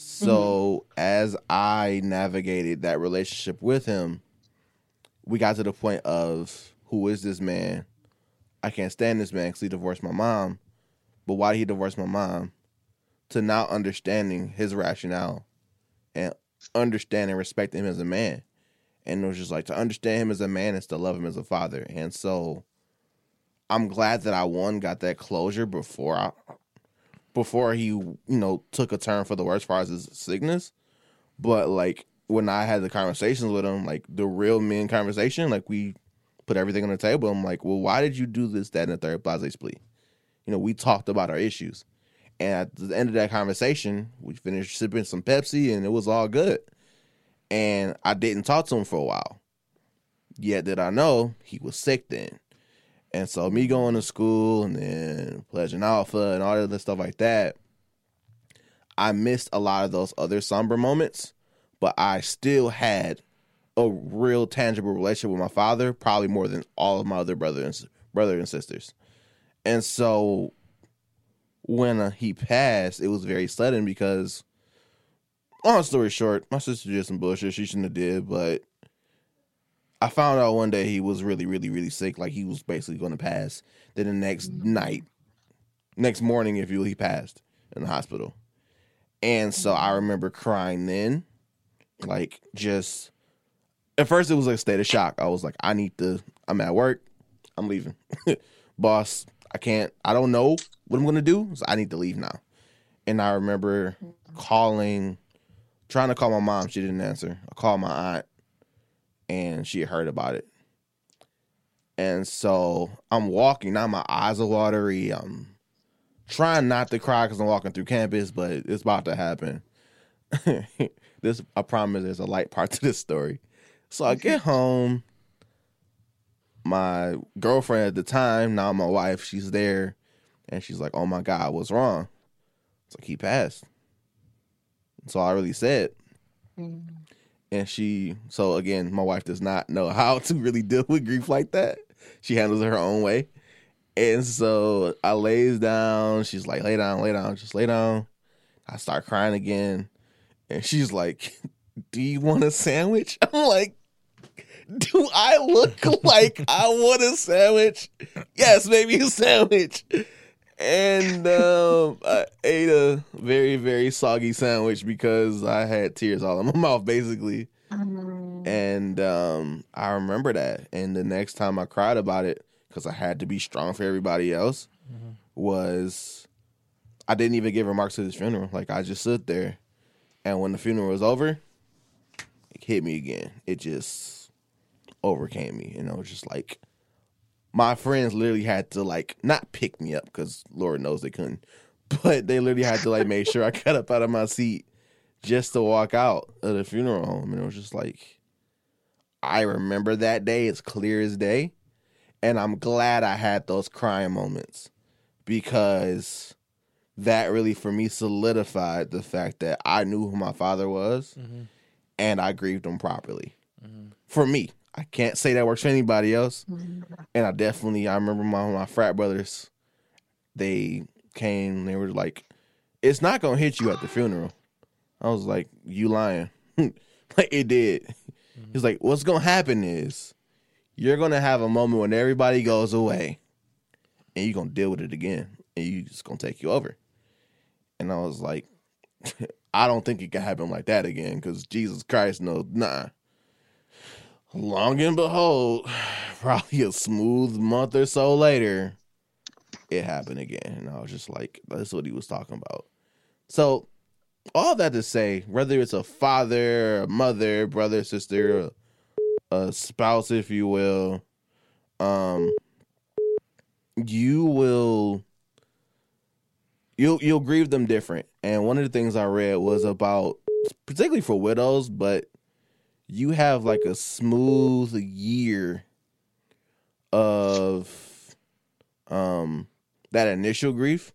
So mm-hmm. as I navigated that relationship with him, we got to the point of who is this man? I can't stand this man because he divorced my mom. But why did he divorce my mom? To now understanding his rationale and understanding, and respecting him as a man. And it was just like to understand him as a man is to love him as a father. And so I'm glad that I one got that closure before I before he you know took a turn for the worse far as his sickness. But like when I had the conversations with him, like the real men conversation, like we put everything on the table. I'm like, well, why did you do this, that, and the third blase split? You know, we talked about our issues. And at the end of that conversation, we finished sipping some Pepsi and it was all good. And I didn't talk to him for a while. Yet did I know he was sick then. And so me going to school and then pledging alpha and all that other stuff like that, I missed a lot of those other somber moments, but I still had a real tangible relationship with my father, probably more than all of my other brothers brother and sisters. And so when uh, he passed, it was very sudden because long story short, my sister did some bullshit she shouldn't have did, but I found out one day he was really, really, really sick. Like he was basically going to pass. Then the next mm. night, next morning, if you will, he passed in the hospital. And so I mm. remember crying then, like just at first it was like a state of shock. I was like, I need to. I'm at work. I'm leaving, [laughs] boss. I can't. I don't know what I'm gonna do. So I need to leave now. And I remember mm. calling, trying to call my mom. She didn't answer. I called my aunt and she heard about it. And so I'm walking, now my eyes are watery. I'm trying not to cry because I'm walking through campus, but it's about to happen. [laughs] this I promise there's a light part [laughs] to this story. So I get home. My girlfriend at the time, now my wife, she's there, and she's like, "Oh my God, what's wrong?" It's like he passed. That's all I really said mm. And she so again my wife does not know [laughs] how to really deal with grief like that. She handles it her own way. And so i lays down. She's like lay down lay down just lay down. I start crying again. And she's like [laughs] do you want a sandwich? [laughs] I'm like do i look like i want a sandwich? Yes maybe a sandwich and um, I ate a very very soggy sandwich because I had tears all in my [laughs] mouth basically. And um, I remember that. And the next time I cried about it because I had to be strong for everybody else was I didn't even give remarks to this funeral. Like I just stood there, and when the funeral was over, it hit me again. It just overcame me, and I was just like my friends literally had to like not pick me up because Lord knows they couldn't, [laughs] but they literally had to like make sure I got up out of my seat just to walk out of the funeral home, and it was just like I remember that day as clear as day, and I'm glad I had those crying moments because that really for me solidified the fact that I knew who my father was, mm-hmm. and I grieved him properly. Mm-hmm. For me, I can't say that works for anybody else. Mm-hmm. And I definitely, I remember my my frat brothers. They came. They were like, "It's not gonna hit you at the funeral." I was like, "You lying?" [laughs] like it did. Mm-hmm. He's like, "What's gonna happen is you're gonna have a moment when everybody goes away, and you're gonna deal with it again, and you just gonna take you over. And I was like, [laughs] I don't think it can happen like that again, because Jesus Christ, no, nah. Long and behold, [sighs] probably a smooth month or so later, it happened again, and I was just like, that's what he was talking about. So, all that to say, whether it's a father, a mother, brother, sister, a, a spouse, if you will, um, you will you'll you'll grieve them different. And one of the things I read was about particularly for widows, but you have like a smooth year of um that initial grief.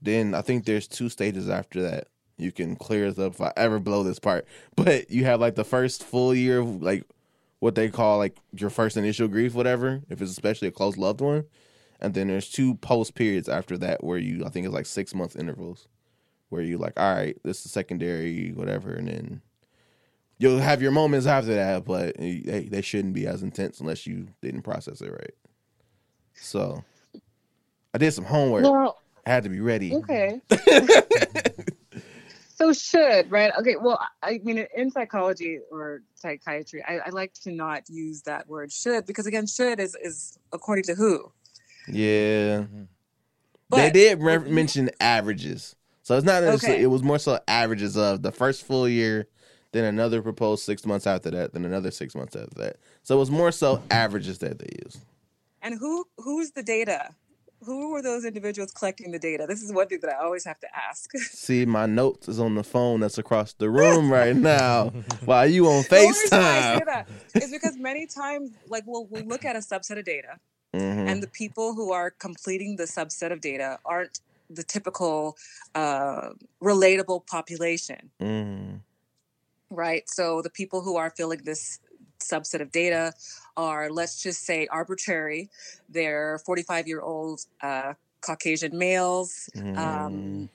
Then I think there's two stages after that. You can clear it up if I ever blow this part. But you have like the first full year of like what they call like your first initial grief, whatever, if it's especially a close loved one. And then there's two post periods after that where you I think it's like six month intervals where you like, all right, this is secondary, whatever, and then you'll have your moments after that, but eh, they, they shouldn't be as intense unless you didn't process it right. So I did some homework. Well, I had to be ready. okay. [laughs] so should right? Okay. Well, I mean, in psychology or psychiatry, I, I like to not use that word should because again, should is is according to who. Yeah. But they did re- mention averages. So it's not Okay. it was more so averages of the first full year, then another proposed six months after that, then another six months after that. So it was more so averages that they used. and who who's the data? Who were those individuals collecting the data? This is one thing that I always have to ask. [laughs] See, my notes is on the phone that's across the room right now [laughs] while you on The only I say FaceTime. that is because many times, like we'll we'll look at a subset of data, Mhm. and the people who are completing the subset of data aren't the typical uh, relatable population, Mhm. Right? So the people who are filling this subset of data are, let's just say, arbitrary. They're 45 year old uh, Caucasian males Mm-hmm. um,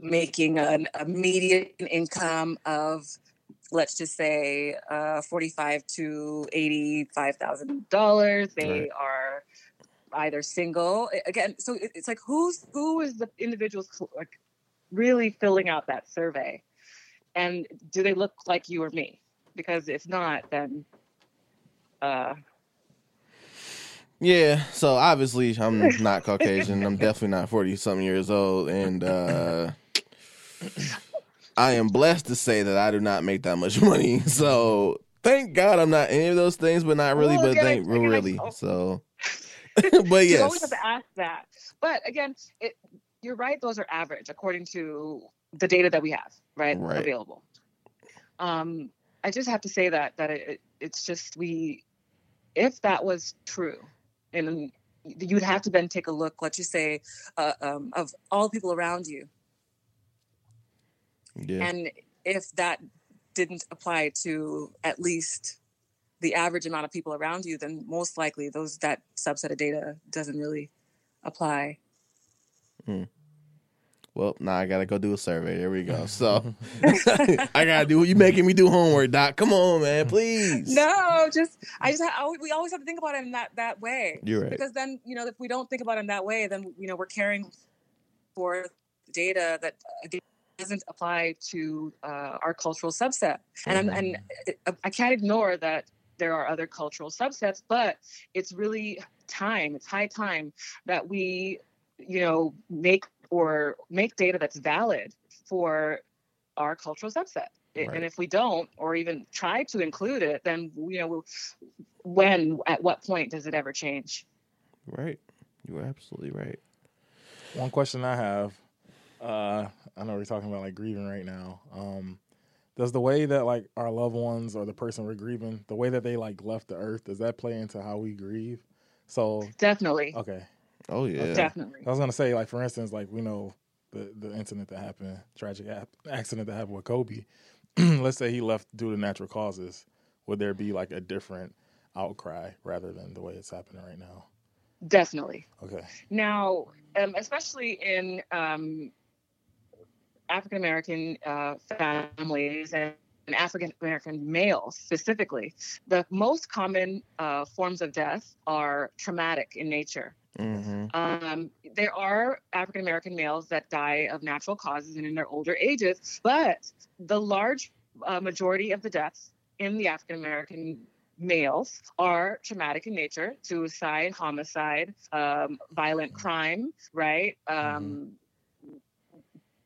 making an, a median income of, let's just say, uh, 45 to 85 thousand dollars. They Right. are either single again. So it's like who's who is the individuals like really filling out that survey, and do they look like you or me? Because if not, then uh, Yeah, so obviously I'm [laughs] not Caucasian. I'm definitely not 40 something years old. And uh, I am blessed to say that I do not make that much [laughs] money. So thank God I'm not any of those things, but not really, Well, but thank I- really. So, [laughs] but you always yes. have to ask that. But again, it, you're right; those are average according to the data that we have, right, Right. available. Um, I just have to say that that it, it's just we, if that was true, and you'd have to then take a look, let's just say, uh, um, of all the people around you. Yeah. And if that didn't apply to at least the average amount of people around you, then most likely those that subset of data doesn't really apply. Well, now I gotta go do a survey. There we go. [laughs] So [laughs] I gotta do. You making me do homework, Doc? Come on, man, [laughs] please. No, just I just I, we always have to think about it in that that way You're right. because then you know if we don't think about it in that way, then you know we're carrying for data that again doesn't apply to uh, our cultural subset, and I'm, and I- I can't ignore that there are other cultural subsets, but it's really time. It's high time that we, you know, make or make data that's valid for our cultural subset. Right. And if we don't, or even try to include it, then you know, we'll- when at what point does it ever change? Right. You are absolutely right. One question I have, uh, I know we're talking about like grieving right now. Um, does the way that like our loved ones or the person we're grieving, the way that they like left the earth, does that play into how we grieve? So Definitely, okay, Oh yeah. definitely. I was gonna say like for instance, like we know the the incident that happened, tragic ap- accident that happened with Kobe. [clears throat] Let's say he left due to natural causes. Would there be like a different outcry rather than the way it's happening right now? Definitely. Okay. Now, um, especially in um, African American uh, families and, African American males specifically, the most common uh, forms of death are traumatic in nature. Mm-hmm. Um, there are African American males that die of natural causes and in their older ages, but the large uh, majority of the deaths in the African American males are traumatic in nature suicide, homicide, um, violent crime, right? Um,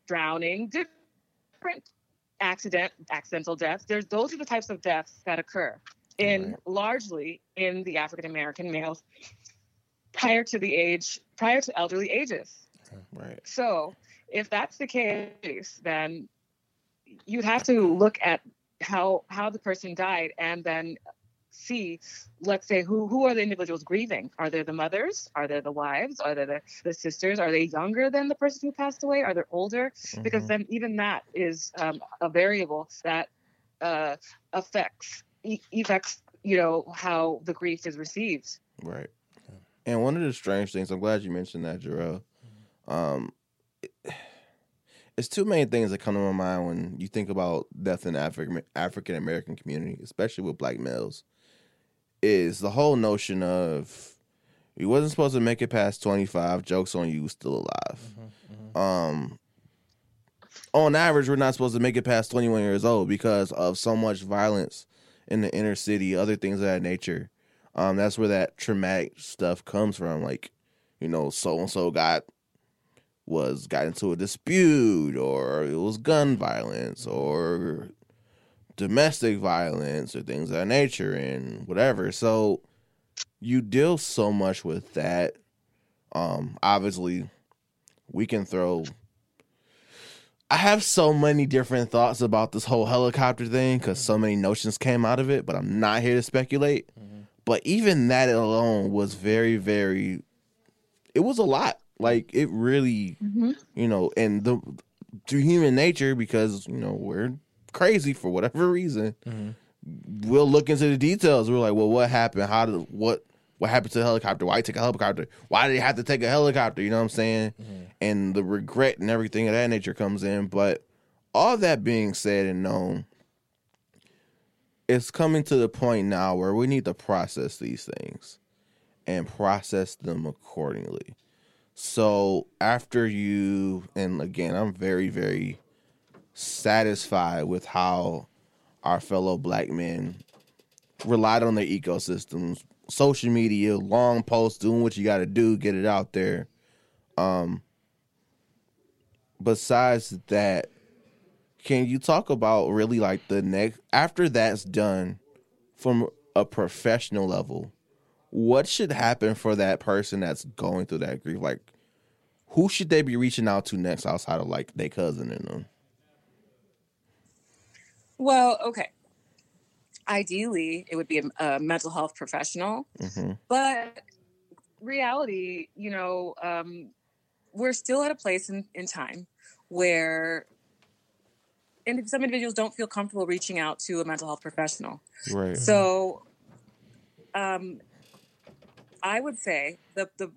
Drowning, different accident, accidental deaths. There's those are the types of deaths that occur in Right. largely in the African American males prior to the age prior to elderly ages. Right. So if that's the case, then you'd have to look at how how the person died and then see, let's say, who who are the individuals grieving? Are there the mothers? Are there the wives? Are there the, the sisters? Are they younger than the person who passed away? Are they older? Because Mhm. then even that is um, a variable that uh, affects e- affects you know how the grief is received. Right. And one of the strange things, I'm glad you mentioned that, Jarrell. Um, it- it's two main things that come to my mind when you think about death in African African American community, especially with black males. Is the whole notion of you wasn't supposed to make it past 25. Jokes on you, still alive. Um, on average, we're not supposed to make it past 21 years old because of so much violence in the inner city, other things of that nature. Um, that's where that traumatic stuff comes from. Like, you know, so and so got was got into a dispute, or it was gun violence, or domestic violence, or things of that nature, and whatever. So you deal so much with that. Um, obviously, we can throw. I have so many different thoughts about this whole helicopter thing because so many notions came out of it, but I'm not here to speculate. But even that alone was very, very. It was a lot. Like it really, mm-hmm. you know, and the through human nature because you know we're crazy for whatever reason. Mm-hmm. We'll look into the details. We're like, well, what happened? How did what what happened to the helicopter? Why take a helicopter? Why did they have to take a helicopter? You know what I'm saying? Mm-hmm. And the regret and everything of that nature comes in. But all that being said and known, it's coming to the point now where we need to process these things and process them accordingly. So after you, and again, I'm very, very satisfied with how our fellow black men relied on their ecosystems, social media, long posts, doing what you got to do, get it out there. Um, besides that, can you talk about really like the next after that's done from a professional level? What should happen for that person that's going through that grief? Like, who should they be reaching out to next outside of like their cousin and them? Well, okay. Ideally, it would be a, a mental health professional, hmm but reality, you know, um, we're still at a place in, in time where and some individuals don't feel comfortable reaching out to a mental health professional. Right. So, um, I would say the the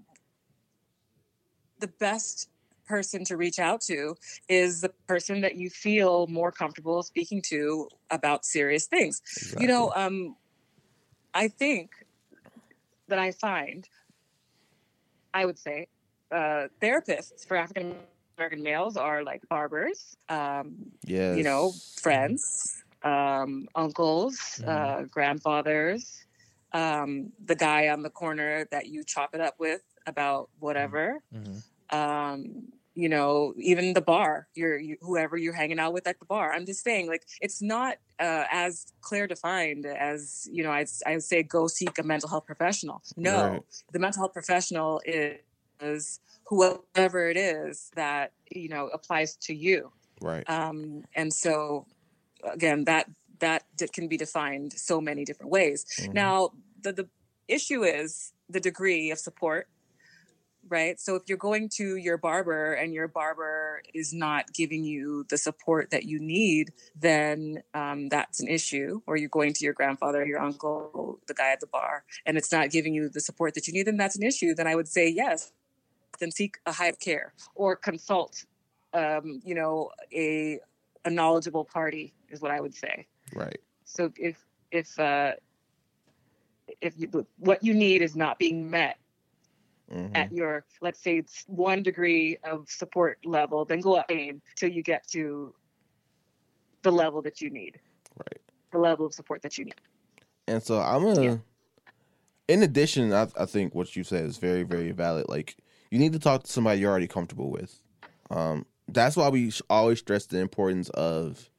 the best person to reach out to is the person that you feel more comfortable speaking to about serious things. You know, um, I think that I find, I would say, uh, therapists for African American males are like barbers, um, yes. you know, friends, um, uncles, uh, grandfathers, um, the guy on the corner that you chop it up with about whatever, um, you know, even the bar, you're, you, whoever you're hanging out with at the bar. I'm just saying, like, it's not uh, as clear defined as, you know, I, I say go seek a mental health professional. No, Right. the mental health professional is, is whoever it is that, you know, applies to you Right. um, and so again that that can be defined so many different ways Mhm. now the, the issue is the degree of support right so if you're going to your barber and your barber is not giving you the support that you need then um, that's an issue or you're going to your grandfather your uncle the guy at the bar and it's not giving you the support that you need then that's an issue then i would say yes then seek a high care or consult um, you know a a knowledgeable party is what I would say. Right. So if if uh, if you, what you need is not being met Mhm. at your let's say it's one degree of support level, then go up till you get to the level that you need, Right. the level of support that you need. And so I'm gonna. Yeah. In addition, I, I think what you said is very, very valid. Like you need to talk to somebody you're already comfortable with. Um, that's why we always stress the importance of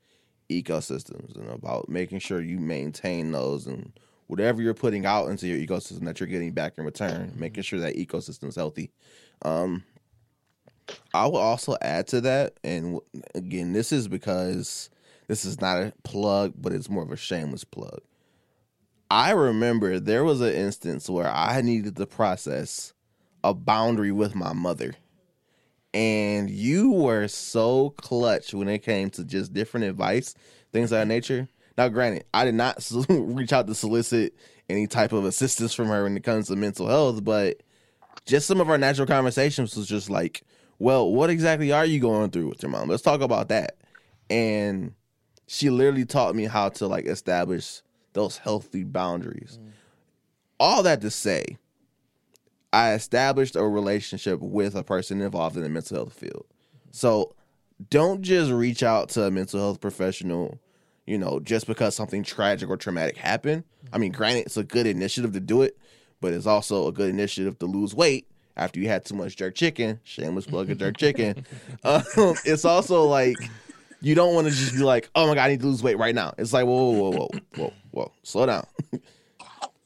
ecosystems and about making sure you maintain those and whatever you're putting out into your ecosystem that you're getting back in return, making sure that ecosystem is healthy. Um, I will also add to that, and again, this is because this is not a plug, but it's more of a shameless plug. I remember there was an instance where I needed to process a boundary with my mother. And you were so clutch when it came to just different advice, things of that nature. Now, granted, I did not [laughs] reach out to solicit any type of assistance from her when it comes to mental health, but just some of our natural conversations was just like, well, what exactly are you going through with your mom? Let's talk about that. And she literally taught me how to like establish those healthy boundaries. Mm. All that to say, I established a relationship with a person involved in the mental health field. So don't just reach out to a mental health professional, you know, just because something tragic or traumatic happened. I mean, granted, it's a good initiative to do it, but it's also a good initiative to lose weight after you had too much jerk chicken. Shameless plug of jerk chicken. [laughs] Um, it's also like you don't want to just be like, oh my god, I need to lose weight right now. It's like, whoa, whoa, whoa, whoa, whoa, whoa, slow down. [laughs]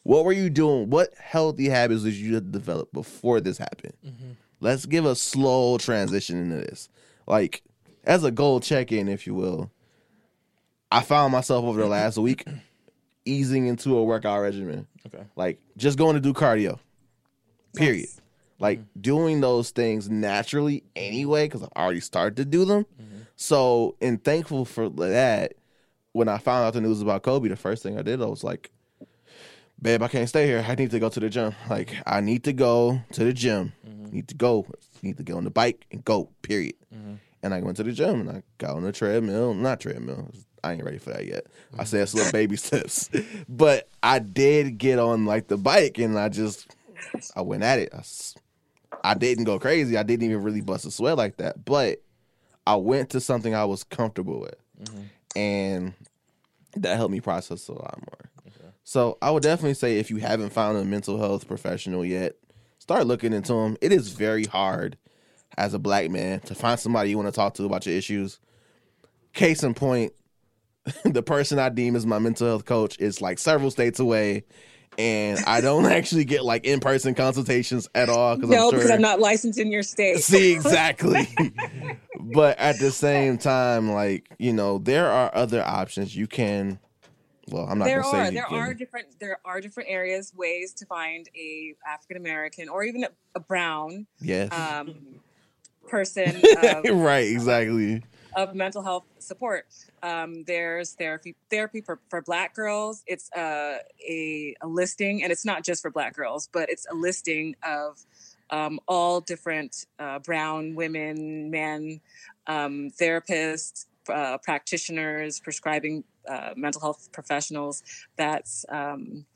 what were you doing? What healthy habits did you develop before this happened? Mm-hmm. Let's give a slow transition into this. Like, as a goal check in, if you will, I found myself over the last week [clears throat] easing into a workout regimen. Okay. Like, just going to do cardio, period. Like, mm-hmm. doing those things naturally anyway, because I've already started to do them. Mm-hmm. So, and thankful for that, when I found out the news about Kobe, the first thing I did, I was like, babe, I can't stay here. I need to go to the gym. Like, I need to go to the gym. Mm-hmm. Need to go. Need to get on the bike and go, period. Mm-hmm. And I went to the gym and I got on the treadmill. Not treadmill. I ain't ready for that yet. I mm-hmm. said it's little baby [laughs] steps. But I did get on like the bike and I just, I went at it. I didn't go crazy. I didn't even really bust a sweat like that. But I went to something I was comfortable with. And that helped me process a lot more. So I would definitely say if you haven't found a mental health professional yet, start looking into them. It is very hard as a black man to find somebody you want to talk to about your issues. Case in point, [laughs] the person I deem as my mental health coach is like several states away, and I don't [laughs] actually get like in person consultations at all because No, I'm sure because I'm not licensed in your state. See, exactly. [laughs] but at the same time, like, you know, there are other options you can well, I'm not there are there can. are different there are different areas ways to find a African American or even a, a brown yes. um, person [laughs] of, right, exactly. of mental health support. Um, there's therapy therapy for, for Black girls. It's uh, a a listing, and it's not just for Black girls, but it's a listing of um, all different uh, brown women, men, um, therapists, uh, practitioners, prescribing uh, mental health professionals. That's um,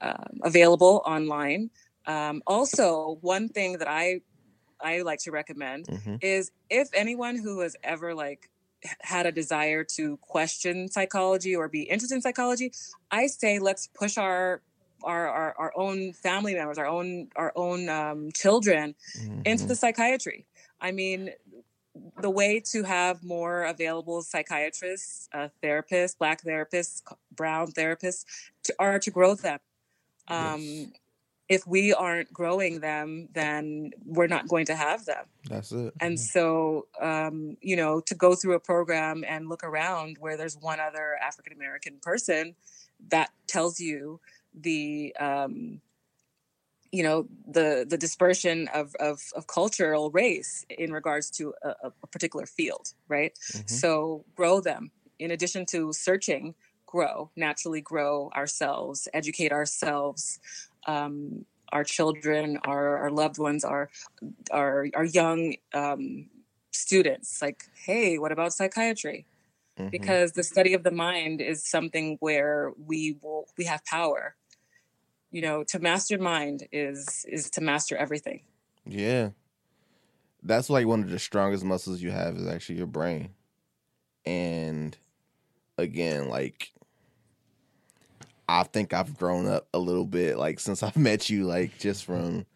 um, available online. Um, also, one thing that I I like to recommend hmm is if anyone who has ever like had a desire to question psychology or be interested in psychology, I say let's push our our our, our own family members, our own our own um, children into the psychiatry. I mean, the way to have more available psychiatrists, uh, therapists, black therapists, brown therapists, to, are to grow them. Um, Yes. If we aren't growing them, then we're not going to have them. That's it. And so, um, you know, to go through a program and look around where there's one other African American person, that tells you the, um, you know, the the dispersion of of, of cultural race in regards to a, a- particular field, right? Mhm. So grow them. In addition to searching, grow naturally, grow ourselves, educate ourselves. Um, our children, our, our loved ones, our our our young um, students like hey what about psychiatry Mhm. because the study of the mind is something where we will we have power. You know, to master mind is is to master everything. Yeah. That's like one of the strongest muscles you have is actually your brain. And again, like I think I've grown up a little bit like since [laughs] I've met you, like just from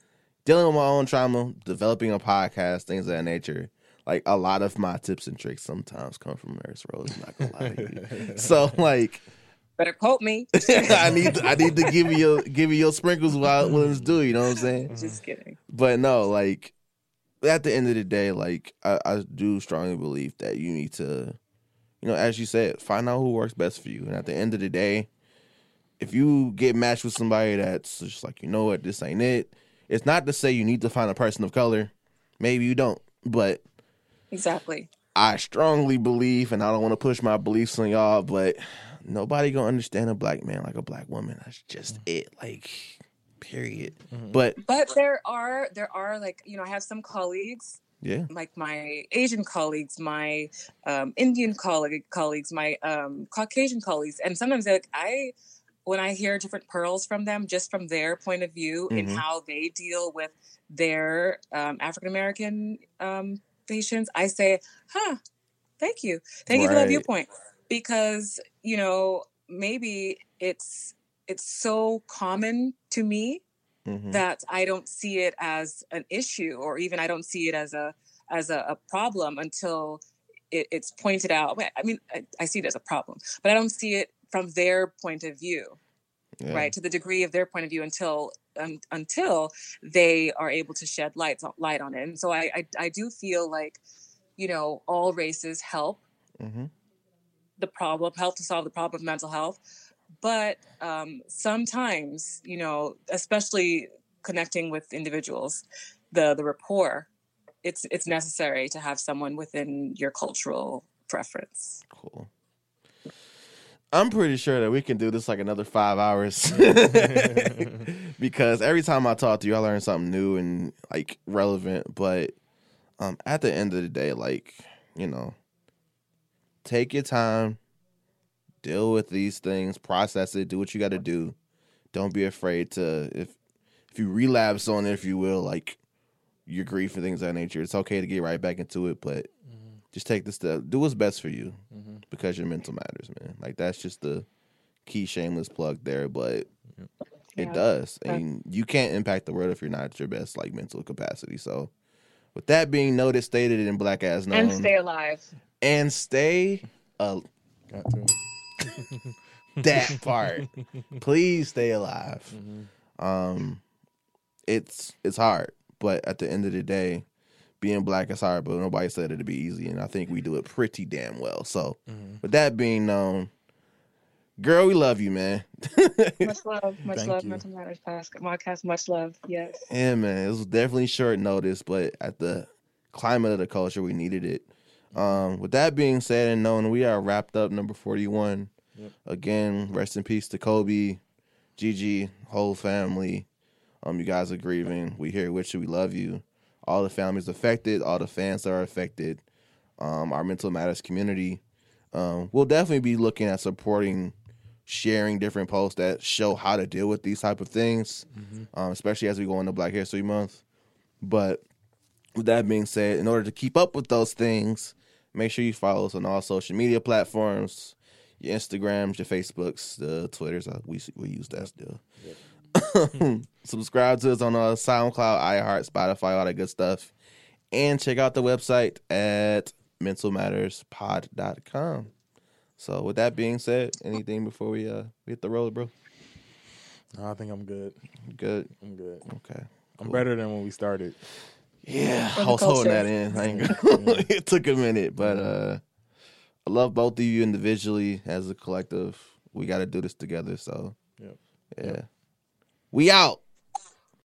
dealing with my own trauma, developing a podcast, things of that nature. Like a lot of my tips and tricks sometimes come from Nurse Rose, I'm not gonna lie to you. [laughs] So like Better quote me. [laughs] I need to, I need to give you your give you your sprinkles while when it's due, you know what I'm saying? Just kidding. But no, like at the end of the day, like I, I do strongly believe that you need to, you know, as you said, find out who works best for you. And at the end of the day, if you get matched with somebody that's just like, you know what, this ain't it. It's not to say you need to find a person of color. Maybe you don't, but Exactly. I strongly believe, and I don't want to push my beliefs on y'all, but nobody gonna understand a black man like a black woman. That's just it. Like, period. But But there are there are like you know I have some colleagues yeah, like my Asian colleagues, my um, Indian colleague colleagues, my um, Caucasian colleagues, and sometimes like I when I hear different pearls from them, just from their point of view in Mhm. how they deal with their um, African American um, patients, I say, "Huh, thank you, thank you for that viewpoint," because you know maybe it's it's so common to me Mhm. that I don't see it as an issue or even I don't see it as a as a, a problem until it, it's pointed out. I mean, I, I see it as a problem, but I don't see it from their point of view, Yeah. right? To the degree of their point of view until um, until they are able to shed light light on it. And so I, I I do feel like you know all races help Mhm. The problem, help to solve the problem of mental health. But um, sometimes, you know, especially connecting with individuals, the the rapport, it's it's necessary to have someone within your cultural preference. Cool. I'm pretty sure that we can do this like another five hours [laughs] [laughs] because every time I talk to you, I learn something new and like relevant. But um, at the end of the day, like you know, take your time, deal with these things, process it, do what you got to do. Don't be afraid to if if you relapse on it, if you will, like your grief and things of that nature. It's okay to get right back into it, but mm-hmm. just take the step. Do what's best for you mm-hmm. because your mental matters, man. Like that's just the key shameless plug there, but it Yeah. does. Yeah. And you can't impact the world if you're not at your best like mental capacity. So with that being noted, stated in black as known and stay alive. And stay uh, Got to. that part. Please stay alive. Um it's it's hard, but at the end of the day, being black is hard, but nobody said it'd be easy, and I think we do it pretty damn well. So, with that being known, girl, we love you, man. Much love, much [laughs] Thank love, you. Mental Matters podcast. Much love. Yes. yeah, man, it was definitely short notice, but at the climate of the culture, we needed it. Um, with that being said and known, we are wrapped up number forty-one. Yep. Again, rest in peace to Kobe, Gigi, whole family. Um, you guys are grieving. We here with you. We love you. All the families affected, all the fans that are affected, um, our mental matters community. Um, we'll definitely be looking at supporting, sharing different posts that show how to deal with these type of things, um, especially as we go into Black History Month. But with that being said, in order to keep up with those things, make sure you follow us on all social media platforms, your Instagrams, your Facebooks, the Twitters. Uh, we we use that still. [laughs] Subscribe to us on uh, SoundCloud, iHeart, Spotify, all that good stuff. And check out the website at mentalmatterspod.com. So with that being said, anything before we uh we hit the road, bro? No, I think I'm good. Good. I'm good. Okay. I'm Cool. better than when we started. Yeah, I was holding that in. I ain't gonna- [laughs] [laughs] it took a minute, but uh, I love both of you individually as a collective. We got to do this together. So, Yep. yeah, we out.